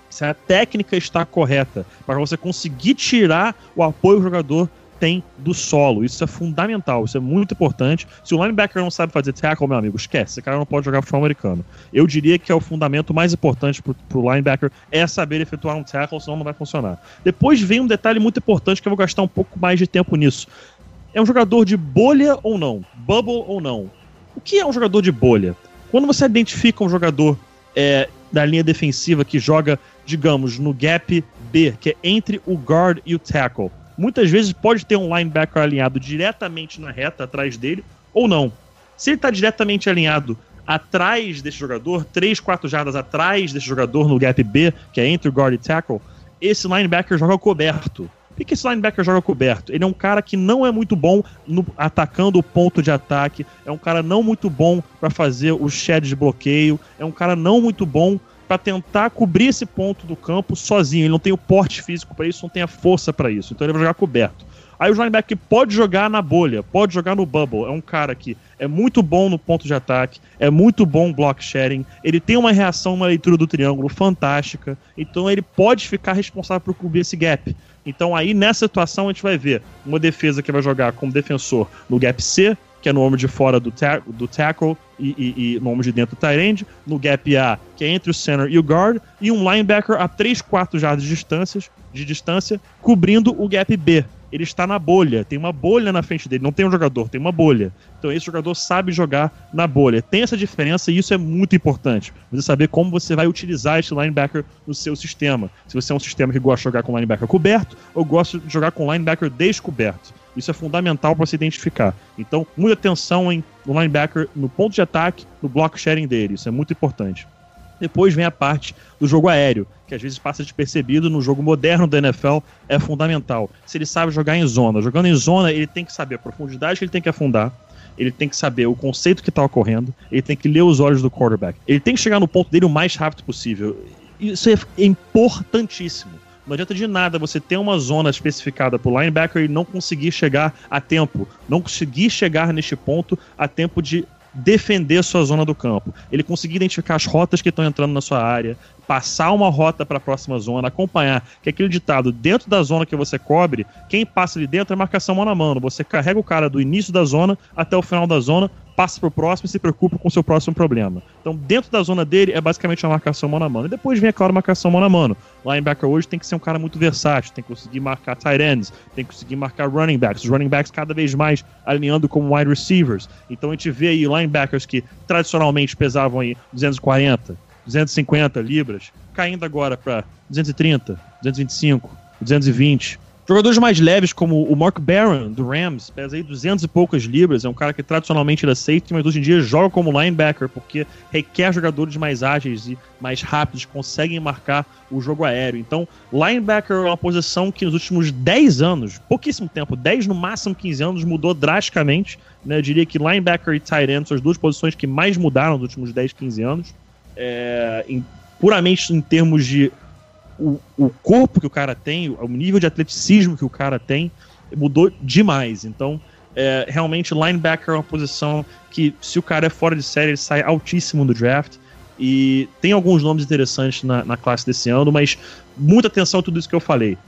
Se a técnica está correta, para você conseguir tirar o apoio do jogador tem do solo. Isso é fundamental, isso é muito importante. Se o linebacker não sabe fazer tackle, meu amigo, esquece. Esse cara não pode jogar futebol americano. Eu diria que é o fundamento mais importante pro, pro linebacker é saber efetuar um tackle, senão não vai funcionar. Depois vem um detalhe muito importante que eu vou gastar um pouco mais de tempo nisso. É um jogador de bolha ou não? Bubble ou não? O que é um jogador de bolha? Quando você identifica um jogador é, da linha defensiva que joga, digamos, no gap B, que é entre o guard e o tackle, muitas vezes pode ter um linebacker alinhado diretamente na reta atrás dele ou não. Se ele está diretamente alinhado atrás desse jogador, 3, 4 jardas atrás desse jogador no gap B, que é entre o guard e tackle, esse linebacker joga coberto. Por que esse linebacker joga coberto? Ele é um cara que não é muito bom no, atacando o ponto de ataque, é um cara não muito bom para fazer o shed de bloqueio, é um cara não muito bom para tentar cobrir esse ponto do campo sozinho. Ele não tem o porte físico para isso, não tem a força para isso. Então ele vai jogar coberto. Aí o linebacker pode jogar na bolha, pode jogar no bubble. É um cara que é muito bom no ponto de ataque, é muito bom block sharing, ele tem uma reação, uma leitura do triângulo fantástica. Então ele pode ficar responsável por cobrir esse gap. Então aí nessa situação a gente vai ver uma defesa que vai jogar como defensor no gap C, que é no ombro de fora do, ta do tackle e, e, e, no ombro de dentro do tight end, no gap A, que é entre o center e o guard, e um linebacker a 3, 4 jardas de, distâncias, de distância, cobrindo o gap B. Ele está na bolha, tem uma bolha na frente dele, não tem um jogador, tem uma bolha. Então esse jogador sabe jogar na bolha. Tem essa diferença e isso é muito importante. Você saber como você vai utilizar esse linebacker no seu sistema. Se você é um sistema que gosta de jogar com linebacker coberto ou gosta de jogar com linebacker descoberto. Isso é fundamental para se identificar. Então, muita atenção em, no linebacker, no ponto de ataque, no block sharing dele. Isso é muito importante. Depois vem a parte do jogo aéreo, que às vezes passa despercebido no jogo moderno da NFL, é fundamental. Se ele sabe jogar em zona. Jogando em zona, ele tem que saber a profundidade que ele tem que afundar, ele tem que saber o conceito que está ocorrendo, ele tem que ler os olhos do quarterback. Ele tem que chegar no ponto dele o mais rápido possível. Isso é importantíssimo. Não adianta de nada você ter uma zona especificada pro linebacker e não conseguir chegar a tempo, não conseguir chegar neste ponto a tempo de defender sua zona do campo. Ele conseguir identificar as rotas que estão entrando na sua área, passar uma rota para a próxima zona, acompanhar que aquele ditado dentro da zona que você cobre, quem passa ali dentro é marcação mano a mano. Você carrega o cara do início da zona até o final da zona, passa pro próximo e se preocupa com o seu próximo problema. Então, dentro da zona dele é basicamente uma marcação mano a mano. E depois vem, é claro, marcação mano a mano. Linebacker hoje tem que ser um cara muito versátil, tem que conseguir marcar tight ends, tem que conseguir marcar running backs. Os running backs cada vez mais alinhando como wide receivers. Então a gente vê aí linebackers que tradicionalmente pesavam aí 240, 250 libras, caindo agora para 230, 225, 220. Jogadores mais leves, como o Mark Barron, do Rams, pesa aí 200 e poucas libras, é um cara que tradicionalmente era safety, mas hoje em dia joga como linebacker, porque requer jogadores mais ágeis e mais rápidos, conseguem marcar o jogo aéreo. Então, linebacker é uma posição que nos últimos 10 anos, pouquíssimo tempo, 10 no máximo 15 anos, mudou drasticamente. Né? Eu diria que linebacker e tight end são as duas posições que mais mudaram nos últimos 10, 15 anos. É, em, puramente em termos de o, o corpo que o cara tem, o nível de atleticismo que o cara tem, mudou demais. Então, é, realmente, linebacker é uma posição que, se o cara é fora de série, ele sai altíssimo do draft. E tem alguns nomes interessantes na, na classe desse ano, mas muita atenção a tudo isso que eu falei.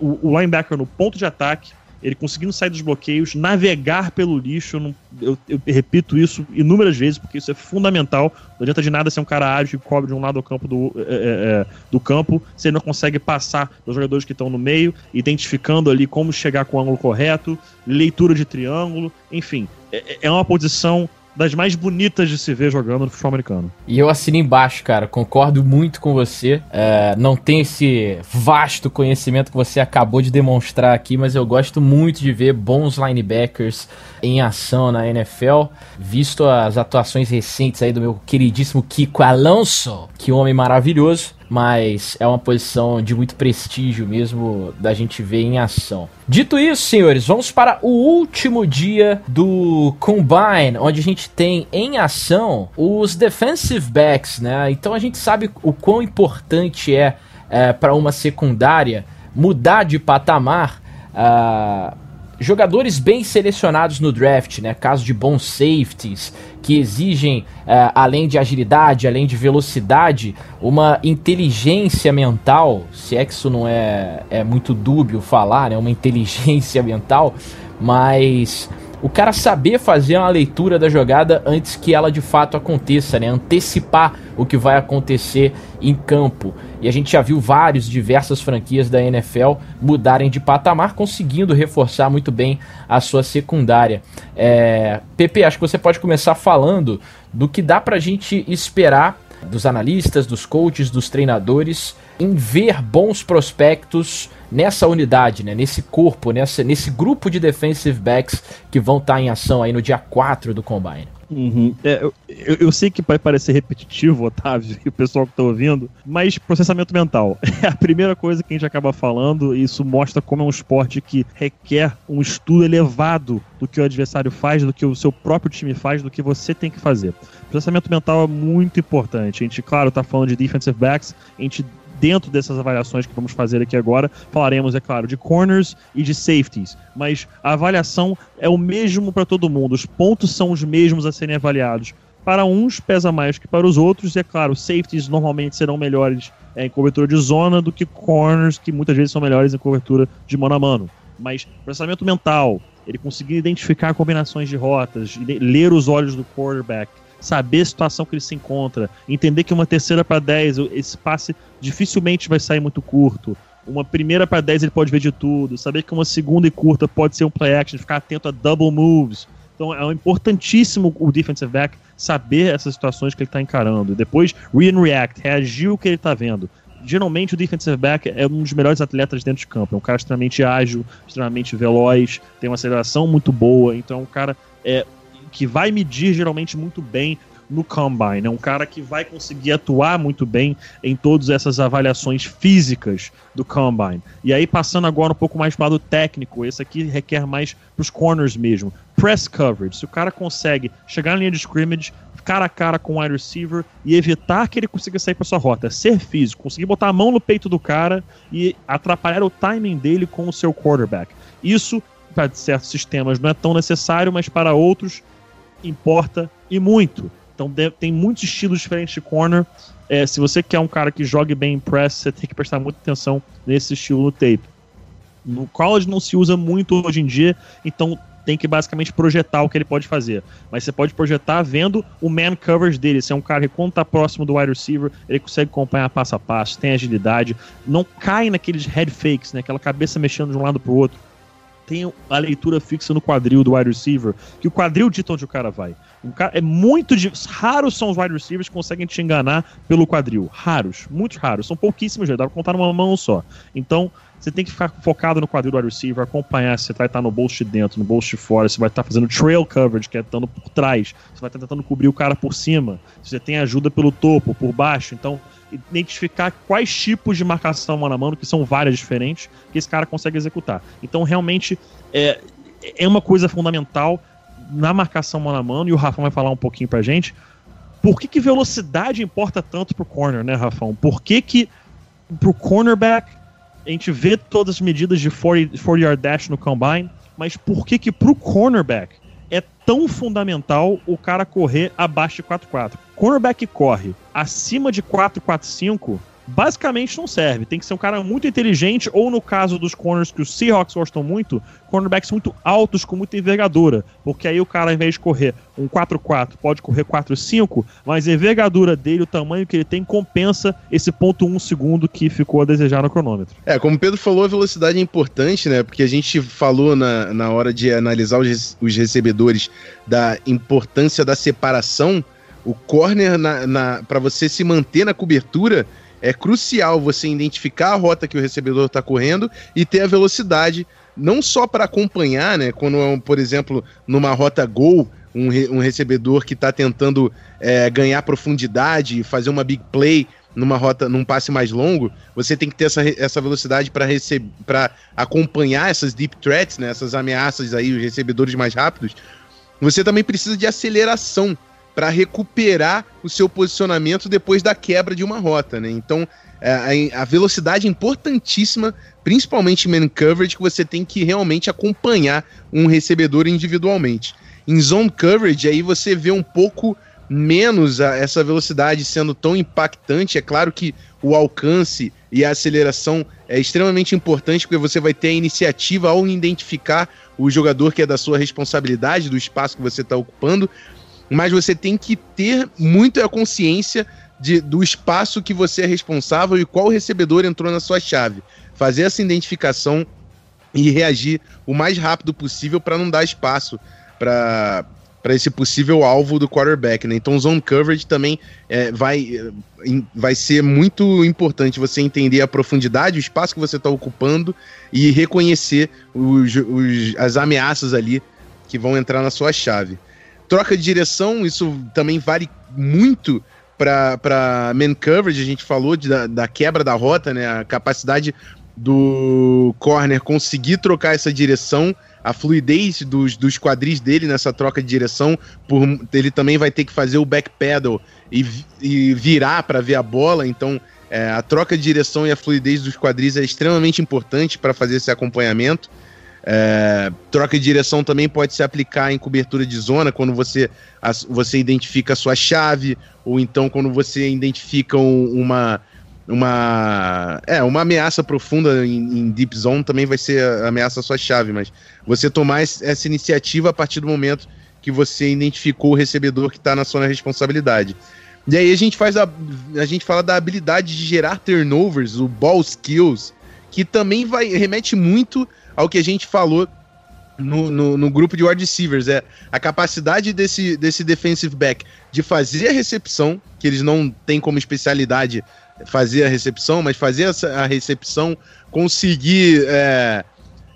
o, o linebacker no ponto de ataque, ele conseguindo sair dos bloqueios, navegar pelo lixo. Eu, não, eu, eu, repito isso inúmeras vezes, porque isso é fundamental. Não adianta de nada ser um cara ágil que cobre de um lado do campo do, é, é, é, do campo, se ele não consegue passar dos jogadores que estão no meio, identificando ali como chegar com o ângulo correto, leitura de triângulo, enfim. É, é uma posição das mais bonitas de se ver jogando no futebol americano. E eu assino embaixo, cara. Concordo muito com você. É, não tem esse vasto conhecimento que você acabou de demonstrar aqui, mas eu gosto muito de ver bons linebackers em ação na NFL. Visto as atuações recentes aí do meu queridíssimo Kiko Alonso, que homem maravilhoso mas é uma posição de muito prestígio mesmo da gente ver em ação. Dito isso, senhores, vamos para o último dia do Combine, onde a gente tem em ação os defensive backs, né? Então a gente sabe o quão importante é, é para uma secundária mudar de patamar. Uh, jogadores bem selecionados no draft, né? Caso de bons safeties que exigem, uh, além de agilidade, além de velocidade, uma inteligência mental. Se é que isso não é, é muito dúbio falar, né? Uma inteligência mental, mas o cara saber fazer uma leitura da jogada antes que ela de fato aconteça, né? Antecipar o que vai acontecer em campo. E a gente já viu vários, diversas franquias da NFL mudarem de patamar, conseguindo reforçar muito bem a sua secundária. É... Pepe, acho que você pode começar falando do que dá pra gente esperar dos analistas, dos coaches, dos treinadores em ver bons prospectos nessa unidade, né, nesse corpo, nessa, nesse grupo de defensive backs que vão estar tá em ação aí no dia 4 do Combine. Uhum. É, eu, eu, sei que vai parecer repetitivo, Otávio, e o pessoal que está ouvindo, mas processamento mental é a primeira coisa que a gente acaba falando, e isso mostra como é um esporte que requer um estudo elevado do que o adversário faz, do que o seu próprio time faz, do que você tem que fazer. Processamento mental é muito importante. A gente, claro, está falando de defensive backs, a gente dentro dessas avaliações que vamos fazer aqui agora, falaremos, é claro, de corners e de safeties. Mas a avaliação é o mesmo para todo mundo, os pontos são os mesmos a serem avaliados. Para uns pesa mais que para os outros, e é claro, safeties normalmente serão melhores é, em cobertura de zona do que corners, que muitas vezes são melhores em cobertura de mano a mano. Mas processamento mental, ele conseguir identificar combinações de rotas, ler os olhos do quarterback, saber a situação que ele se encontra, entender que uma terceira para 10, esse passe dificilmente vai sair muito curto. Uma primeira para 10 ele pode ver de tudo, saber que uma segunda e curta pode ser um play action, ficar atento a double moves. Então é importantíssimo o defensive back saber essas situações que ele está encarando. Depois, re and react, reagir o que ele está vendo. Geralmente o defensive back é um dos melhores atletas dentro de campo. É um cara extremamente ágil, extremamente veloz, tem uma aceleração muito boa. Então é um cara é, que vai medir geralmente muito bem no combine. É um cara que vai conseguir atuar muito bem em todas essas avaliações físicas do combine. E aí, passando agora um pouco mais para o lado técnico, esse aqui requer mais para os corners mesmo. Press coverage. Se o cara consegue chegar na linha de scrimmage, cara a cara com o wide receiver e evitar que ele consiga sair para sua rota. Ser físico, conseguir botar a mão no peito do cara e atrapalhar o timing dele com o seu quarterback. Isso, para certos sistemas, não é tão necessário, mas para outros importa e muito. Então tem muitos estilos diferentes de corner. É, se você quer um cara que jogue bem em press, você tem que prestar muita atenção nesse estilo no tape. No college não se usa muito hoje em dia, então tem que basicamente projetar o que ele pode fazer. Mas você pode projetar vendo o man coverage dele. Se é um cara que, quando tá próximo do wide receiver, ele consegue acompanhar passo a passo, tem agilidade, não cai naqueles head fakes, né? Aquela cabeça mexendo de um lado pro outro tem a leitura fixa no quadril do wide receiver, que o quadril dita onde o cara vai. Um cara, é muito. Raros são os wide receivers que conseguem te enganar pelo quadril. Raros, muito raros. São pouquíssimos, dá pra contar numa mão só. Então, você tem que ficar focado no quadril do wide receiver, acompanhar se você vai estar no bolso de dentro, no bolso de fora, se vai estar fazendo trail coverage, que é estando por trás, se vai estar tentando cobrir o cara por cima, se você tem ajuda pelo topo, por baixo. Então, identificar quais tipos de marcação mano a mano, que são várias diferentes, que esse cara consegue executar. Então, realmente, é, é uma coisa fundamental na marcação mano a mano, e o Rafa vai falar um pouquinho pra gente. Por que, que velocidade importa tanto pro corner, né, Rafão? Por que que pro cornerback a gente vê todas as medidas de 40, 40 yard dash no combine, mas por que que pro cornerback é tão fundamental o cara correr abaixo de 4-4. Cornerback corre acima de 4-4-5, basicamente não serve. Tem que ser um cara muito inteligente, ou no caso dos corners que os Seahawks gostam muito, cornerbacks muito altos com muita envergadura. Porque aí o cara, ao invés de correr um 4-4, pode correr 4-5, mas a envergadura dele, o tamanho que ele tem, compensa esse ponto 1 segundo que ficou a desejar no cronômetro. É, como o Pedro falou, a velocidade é importante, né? Porque a gente falou na, na hora de analisar os, os recebedores da importância da separação. O corner, na, na para você se manter na cobertura, é crucial você identificar a rota que o recebedor está correndo e ter a velocidade, não só para acompanhar, né? Quando, é por exemplo, numa rota gol, um, re, um recebedor que está tentando é, ganhar profundidade, fazer uma big play numa rota, num passe mais longo, você tem que ter essa, essa velocidade para receber, para acompanhar essas deep threats, né? Essas ameaças aí, os recebedores mais rápidos. Você também precisa de aceleração para recuperar o seu posicionamento depois da quebra de uma rota, né? Então, é, a, velocidade é importantíssima, principalmente em man coverage, que você tem que realmente acompanhar um recebedor individualmente. Em zone coverage, aí você vê um pouco menos a, essa velocidade sendo tão impactante. É claro que o alcance e a aceleração é extremamente importante, porque você vai ter a iniciativa ao identificar o jogador que é da sua responsabilidade, do espaço que você está ocupando, mas você tem que ter muita consciência de, do espaço que você é responsável e qual recebedor entrou na sua chave. Fazer essa identificação e reagir o mais rápido possível para não dar espaço para para esse possível alvo do quarterback, né? Então, zone coverage também é, vai, vai ser muito importante você entender a profundidade, o espaço que você está ocupando e reconhecer os, os, as ameaças ali que vão entrar na sua chave. Troca de direção, isso também vale muito para man coverage. A gente falou de, da, da quebra da rota, né? A capacidade do corner conseguir trocar essa direção, a fluidez dos, dos quadris dele nessa troca de direção, por, ele também vai ter que fazer o backpedal e, e virar para ver a bola, então é, a troca de direção e a fluidez dos quadris é extremamente importante para fazer esse acompanhamento. É, troca de direção também pode se aplicar em cobertura de zona, quando você, a, você identifica a sua chave, ou então quando você identifica um, uma, uma, é, uma ameaça profunda em, em, deep zone também vai ser ameaça sua chave, mas você tomar essa iniciativa a partir do momento que você identificou o recebedor que está na sua responsabilidade. E aí a gente faz a, a gente fala da habilidade de gerar turnovers, o ball skills, que também vai remete muito ao que a gente falou no, no, no, grupo de wide receivers. É a capacidade desse, desse defensive back de fazer a recepção, que eles não têm como especialidade fazer a recepção, mas fazer a recepção, conseguir é,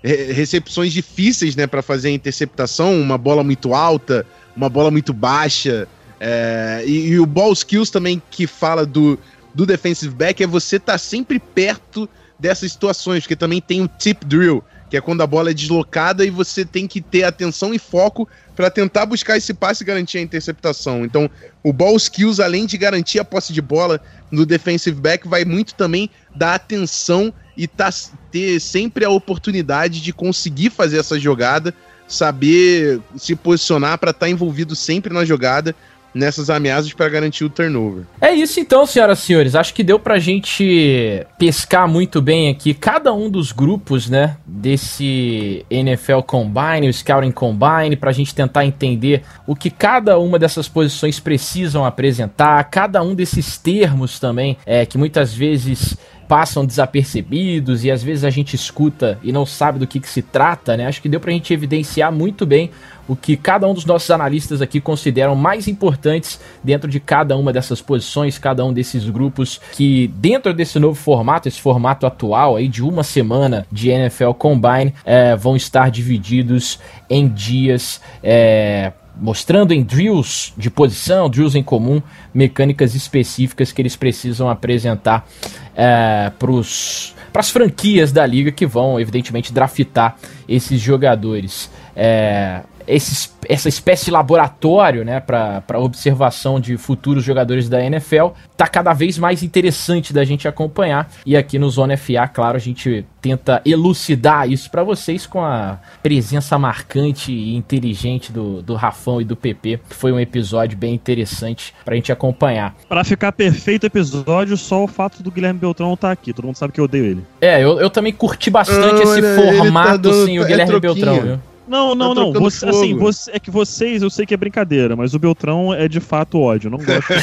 recepções difíceis né, para fazer a interceptação, uma bola muito alta, uma bola muito baixa. É, e, e, o ball skills também que fala do, do defensive back é você estar tá sempre perto dessas situações, porque também tem o tip drill, que é quando a bola é deslocada e você tem que ter atenção e foco para tentar buscar esse passe e garantir a interceptação. Então, o ball skills, além de garantir a posse de bola no defensive back, vai muito também dar atenção e tá, ter sempre a oportunidade de conseguir fazer essa jogada, saber se posicionar para estar tá envolvido sempre na jogada nessas ameaças para garantir o turnover. É isso então, senhoras e senhores. Acho que deu pra gente pescar muito bem aqui cada um dos grupos, né, desse NFL Combine, o Scouting Combine, pra gente tentar entender o que cada uma dessas posições precisam apresentar, cada um desses termos também, é, que muitas vezes passam desapercebidos e às vezes a gente escuta e não sabe do que, que se trata, né? Acho que deu pra gente evidenciar muito bem o que cada um dos nossos analistas aqui consideram mais importantes dentro de cada uma dessas posições, cada um desses grupos que dentro desse novo formato, esse formato atual aí de uma semana de NFL Combine, é, vão estar divididos em dias é, mostrando em drills de posição, drills em comum, mecânicas específicas que eles precisam apresentar é, para as franquias da liga que vão, evidentemente, draftar esses jogadores. É, esse, essa espécie de laboratório, né, para observação de futuros jogadores da NFL, tá cada vez mais interessante da gente acompanhar. E aqui no Zona FA, claro, a gente tenta elucidar isso para vocês com a presença marcante e inteligente do, do Rafão e do PP, que foi um episódio bem interessante pra gente acompanhar. Para ficar perfeito episódio, só o fato do Guilherme Beltrão estar tá aqui. Todo mundo sabe que eu odeio ele. É, eu, eu também curti bastante esse tá formato tá sem o Guilherme é Beltrão, viu? Não, não, tá não. Você, assim, você, é que vocês, eu sei que é brincadeira, mas o Beltrão é de fato ódio. Eu não gosto.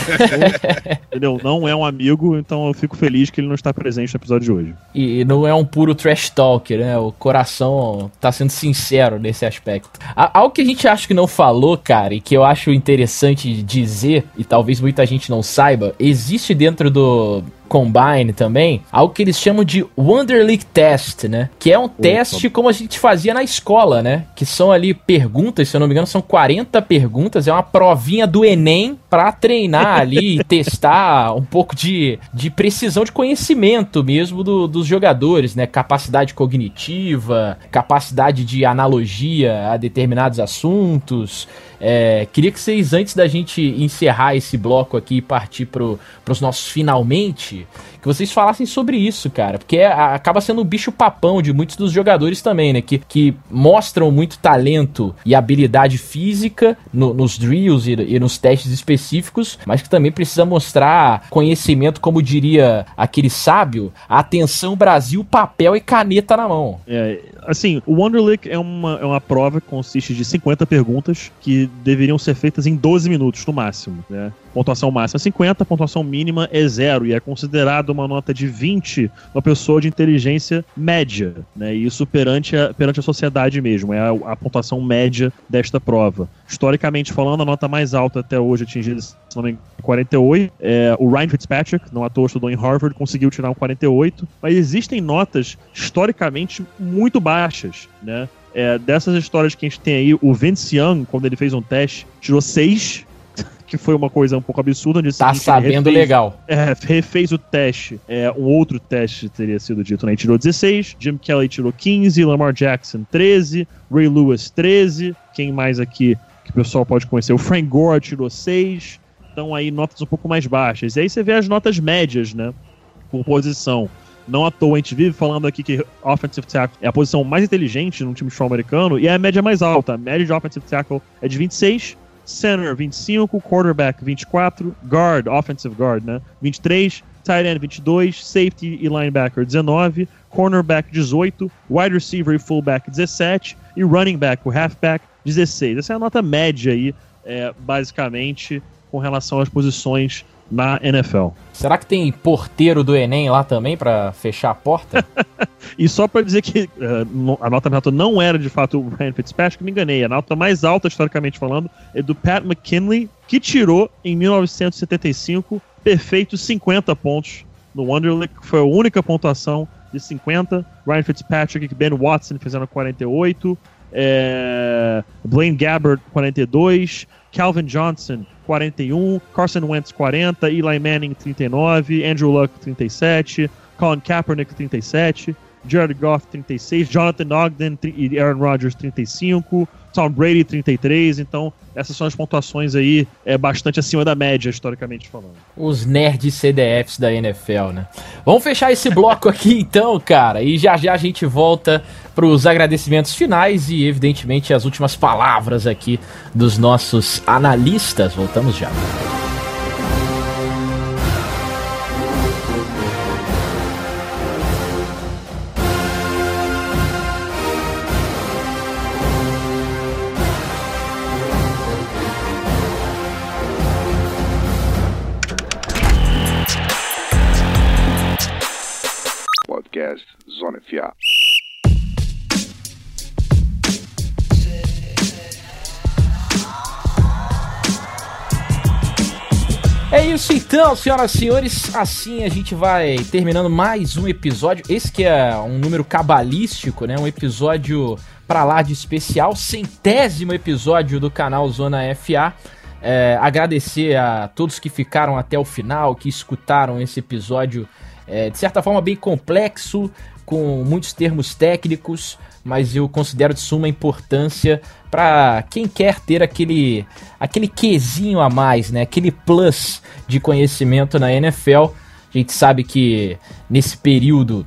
entendeu? Não é um amigo, então eu fico feliz que ele não está presente no episódio de hoje. E, não é um puro trash talker, né? O coração tá sendo sincero nesse aspecto. Algo que a gente acha que não falou, cara, e que eu acho interessante dizer, e talvez muita gente não saiba, existe dentro do, Combine também, algo que eles chamam de Wonderlic Test, né? Que é um Opa. teste como a gente fazia na escola, né? Que são ali perguntas, se eu não me engano, são 40 perguntas, é uma provinha do Enem para treinar ali e testar um pouco de, de precisão de conhecimento mesmo do, dos jogadores, né? Capacidade cognitiva, capacidade de analogia a determinados assuntos. É, queria que vocês, antes da gente encerrar esse bloco aqui e partir para os nossos finalmente, que vocês falassem sobre isso, cara. Porque é, acaba sendo um bicho papão de muitos dos jogadores também, né? Que, que mostram muito talento e habilidade física no, nos drills e, e, nos testes específicos, mas que também precisa mostrar conhecimento, como diria aquele sábio, atenção Brasil, papel e caneta na mão. É, assim, o Wonderlic é uma, é uma prova que consiste de 50 perguntas que deveriam ser feitas em 12 minutos no máximo, né? Pontuação máxima é 50, pontuação mínima é zero e é considerado uma nota de 20 uma pessoa de inteligência média, né? Isso perante a, perante a sociedade mesmo, é a, a pontuação média desta prova. Historicamente falando, a nota mais alta até hoje atingida, se não me engano, 48. É, o Ryan Fitzpatrick, não à toa estudou em Harvard, conseguiu tirar um 48. Mas existem notas historicamente muito baixas, né? É, dessas histórias que a gente tem aí, o Vince Young, quando ele fez um teste, tirou 6 que foi uma coisa um pouco absurda. Tá seguinte, sabendo refez, legal. É, refez o teste. É, um outro teste teria sido dito, né? Ele tirou 16, Jim Kelly tirou 15, Lamar Jackson 13, Ray Lewis 13. Quem mais aqui que o pessoal pode conhecer? O Frank Gore tirou 6. Então aí notas um pouco mais baixas. E aí você vê as notas médias, né? Por posição. Não à toa, a gente vive falando aqui que offensive tackle é a posição mais inteligente no time de americano e é a média mais alta. A média de offensive tackle é de 26, center 25, quarterback 24, guard, offensive guard, né? 23, tight end 22, safety e linebacker 19, cornerback 18, wide receiver e fullback 17 e running back, o halfback 16. Essa é a nota média aí, é, basicamente, com relação às posições na NFL. Será que tem porteiro do Enem lá também para fechar a porta? e só para dizer que uh, a nota nota não era de fato o Ryan Fitzpatrick, me enganei. A nota mais alta, historicamente falando, é do Pat McKinley, que tirou em 1975 perfeitos 50 pontos no Wonderlic, foi a única pontuação de 50. Ryan Fitzpatrick e Ben Watson fizeram 48. É, Blaine Gabbert, 42. Calvin Johnson, 41, Carson Wentz 40, Eli Manning 39, Andrew Luck 37, Colin Kaepernick 37, Jared Goff 36, Jonathan Ogden e Aaron Rodgers 35, Tom Brady 33, então essas são as pontuações aí é bastante acima da média, historicamente falando. Os nerds CDFs da NFL, né? Vamos fechar esse bloco aqui então, cara, e já já a gente volta para os agradecimentos finais e, evidentemente, as últimas palavras aqui dos nossos analistas. Voltamos já. Então, senhoras e senhores, assim a gente vai terminando mais um episódio. Esse que é um número cabalístico, né? Um episódio para lá de especial, centésimo episódio do canal Zona FA. É, agradecer a todos que ficaram até o final, que escutaram esse episódio é, de certa forma bem complexo, com muitos termos técnicos, mas eu considero de suma importância para quem quer ter aquele aquele quesinho a mais, né? Aquele plus de conhecimento na NFL. A gente sabe que nesse período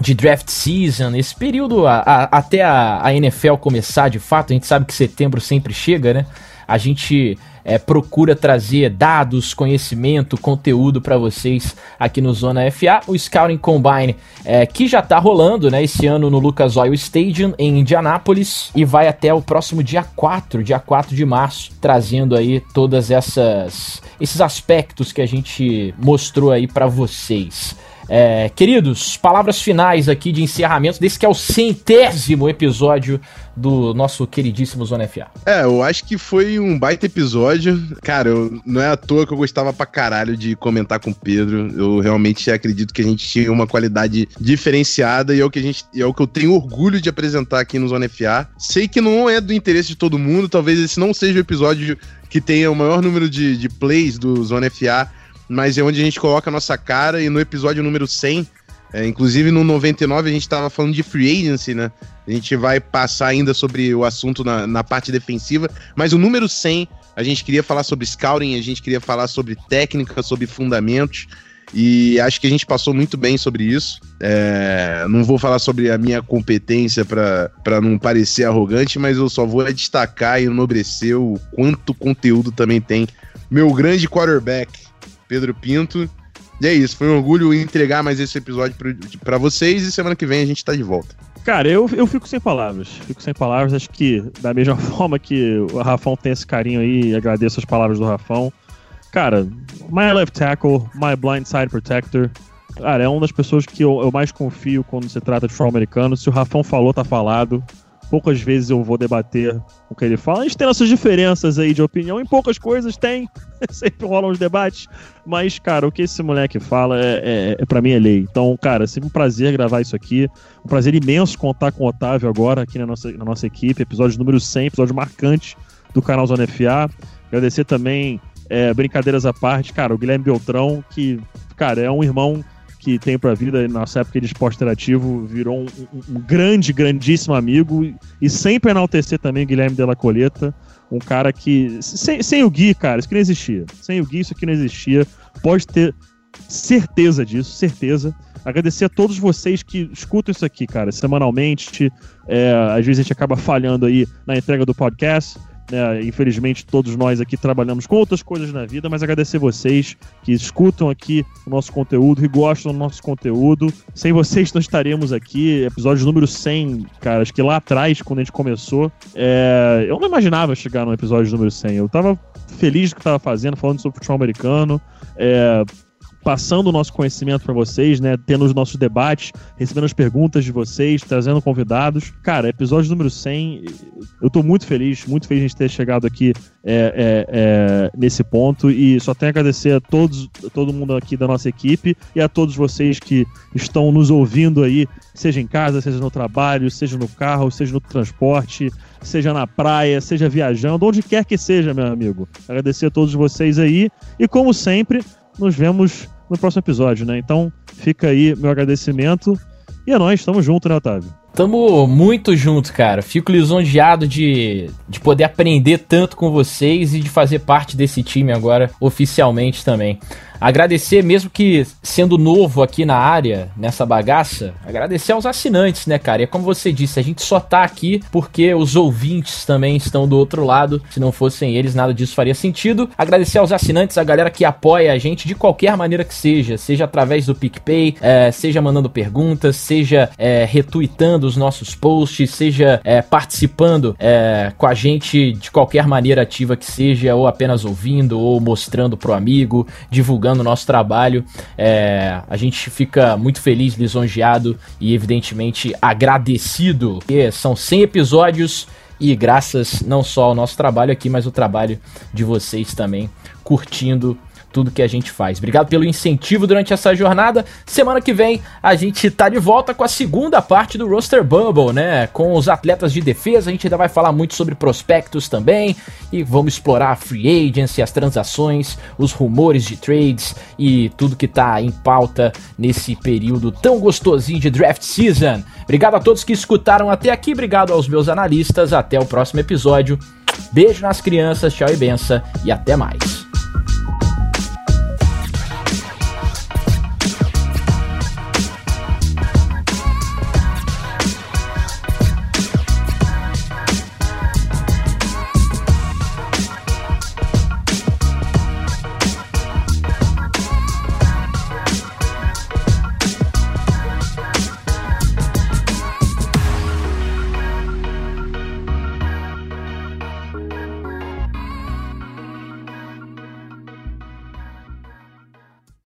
de draft season, esse período a, a, até a, a, NFL começar de fato, a gente sabe que setembro sempre chega, né? A gente é, procura trazer dados, conhecimento, conteúdo para vocês aqui no Zona FA. O Scouting Combine, é, que já está rolando né, esse ano no Lucas Oil Stadium, em Indianápolis, e vai até o próximo dia 4, dia 4 de março, trazendo aí todas essas esses aspectos que a gente mostrou aí para vocês. É, queridos, palavras finais aqui de encerramento desse que é o centésimo episódio do nosso queridíssimo Zona FA. É, eu acho que foi um baita episódio. Cara, eu, não é à toa que eu gostava pra caralho de comentar com o Pedro. Eu realmente acredito que a gente tinha uma qualidade diferenciada e é o que a gente é o que eu tenho orgulho de apresentar aqui no Zona FA. Sei que não é do interesse de todo mundo, talvez esse não seja o episódio que tenha o maior número de, de plays do Zona FA mas é onde a gente coloca a nossa cara e no episódio número 100, é, inclusive no 99 a gente estava falando de free agency, né? A gente vai passar ainda sobre o assunto na, na parte defensiva, mas o número 100 a gente queria falar sobre scouting, a gente queria falar sobre técnica, sobre fundamentos. E acho que a gente passou muito bem sobre isso. É, não vou falar sobre a minha competência para não parecer arrogante, mas eu só vou destacar e enobrecer o quanto conteúdo também tem meu grande quarterback, Pedro Pinto. E é isso, foi um orgulho entregar mais esse episódio para vocês e semana que vem a gente tá de volta. Cara, eu, eu fico sem palavras. Fico sem palavras. Acho que da mesma forma que o Rafão tem esse carinho aí, agradeço as palavras do Rafão. Cara, my left tackle, my blind side protector. Cara, é uma das pessoas que eu, eu mais confio quando se trata de futebol americano. Se o Rafão falou, tá falado poucas vezes eu vou debater o que ele fala. A gente tem nossas diferenças aí de opinião, em poucas coisas tem, sempre rolam os debates, mas, cara, o que esse moleque fala é, é, é para mim é lei. Então, cara, sempre um prazer gravar isso aqui, um prazer imenso contar com o Otávio agora aqui na nossa, na nossa equipe, episódio número 100, episódio marcante do canal Zona FA. Agradecer também, é, brincadeiras à parte, cara, o Guilherme Beltrão, que, cara, é um irmão que tem pra vida, nossa época de esporte interativo, virou um, um, grande, grandíssimo amigo e sempre enaltecer também Guilherme Della Coleta, um cara que. Sem, sem o Gui, cara, isso aqui não existia. Sem o Gui, isso aqui não existia. Pode ter certeza disso, certeza. Agradecer a todos vocês que escutam isso aqui, cara, semanalmente. É, às vezes a gente acaba falhando aí na entrega do podcast. Né? Infelizmente, todos nós aqui trabalhamos com outras coisas na vida, mas agradecer vocês que escutam aqui o nosso conteúdo, e gostam do nosso conteúdo. Sem vocês, não estaremos aqui. Episódio número 100, cara, acho que lá atrás, quando a gente começou, é... eu não imaginava chegar no episódio número 100. Eu tava feliz do que estava fazendo, falando sobre futebol americano. É, passando o nosso conhecimento para vocês, né? Tendo os nossos debates, recebendo as perguntas de vocês, trazendo convidados. Cara, episódio número 100, eu tô muito feliz, muito feliz de a gente ter chegado aqui é, é, é, nesse ponto e só tenho a agradecer a todos, a todo mundo aqui da nossa equipe e a todos vocês que estão nos ouvindo aí, seja em casa, seja no trabalho, seja no carro, seja no transporte, seja na praia, seja viajando, onde quer que seja, meu amigo. Agradecer a todos vocês aí e como sempre, nos vemos no próximo episódio, né? Então fica aí meu agradecimento. E é nóis, tamo junto, né, Otávio? Tamo muito junto, cara. Fico lisonjeado de, de poder aprender tanto com vocês e de fazer parte desse time agora oficialmente também. Agradecer, mesmo que sendo novo aqui na área, nessa bagaça, agradecer aos assinantes, né, cara? E é como você disse, a gente só tá aqui porque os ouvintes também estão do outro lado. Se não fossem eles, nada disso faria sentido. Agradecer aos assinantes, a galera que apoia a gente de qualquer maneira que seja, seja através do PicPay, é, seja mandando perguntas, seja é, retweetando os nossos posts, seja é, participando é, com a gente de qualquer maneira ativa que seja, ou apenas ouvindo, ou mostrando pro amigo, divulgando o nosso trabalho. É, a gente fica muito feliz, lisonjeado e, evidentemente, agradecido. Porque são 100 episódios e graças não só ao nosso trabalho aqui, mas o trabalho de vocês também, curtindo tudo que a gente faz. Obrigado pelo incentivo durante essa jornada. Semana que vem a gente tá de volta com a segunda parte do Roster Bubble, né? Com os atletas de defesa, a gente ainda vai falar muito sobre prospectos também e vamos explorar a free agency, as transações, os rumores de trades e tudo que tá em pauta nesse período tão gostosinho de draft season. Obrigado a todos que escutaram até aqui, obrigado aos meus analistas, até o próximo episódio. Beijo nas crianças, tchau e benção e até mais.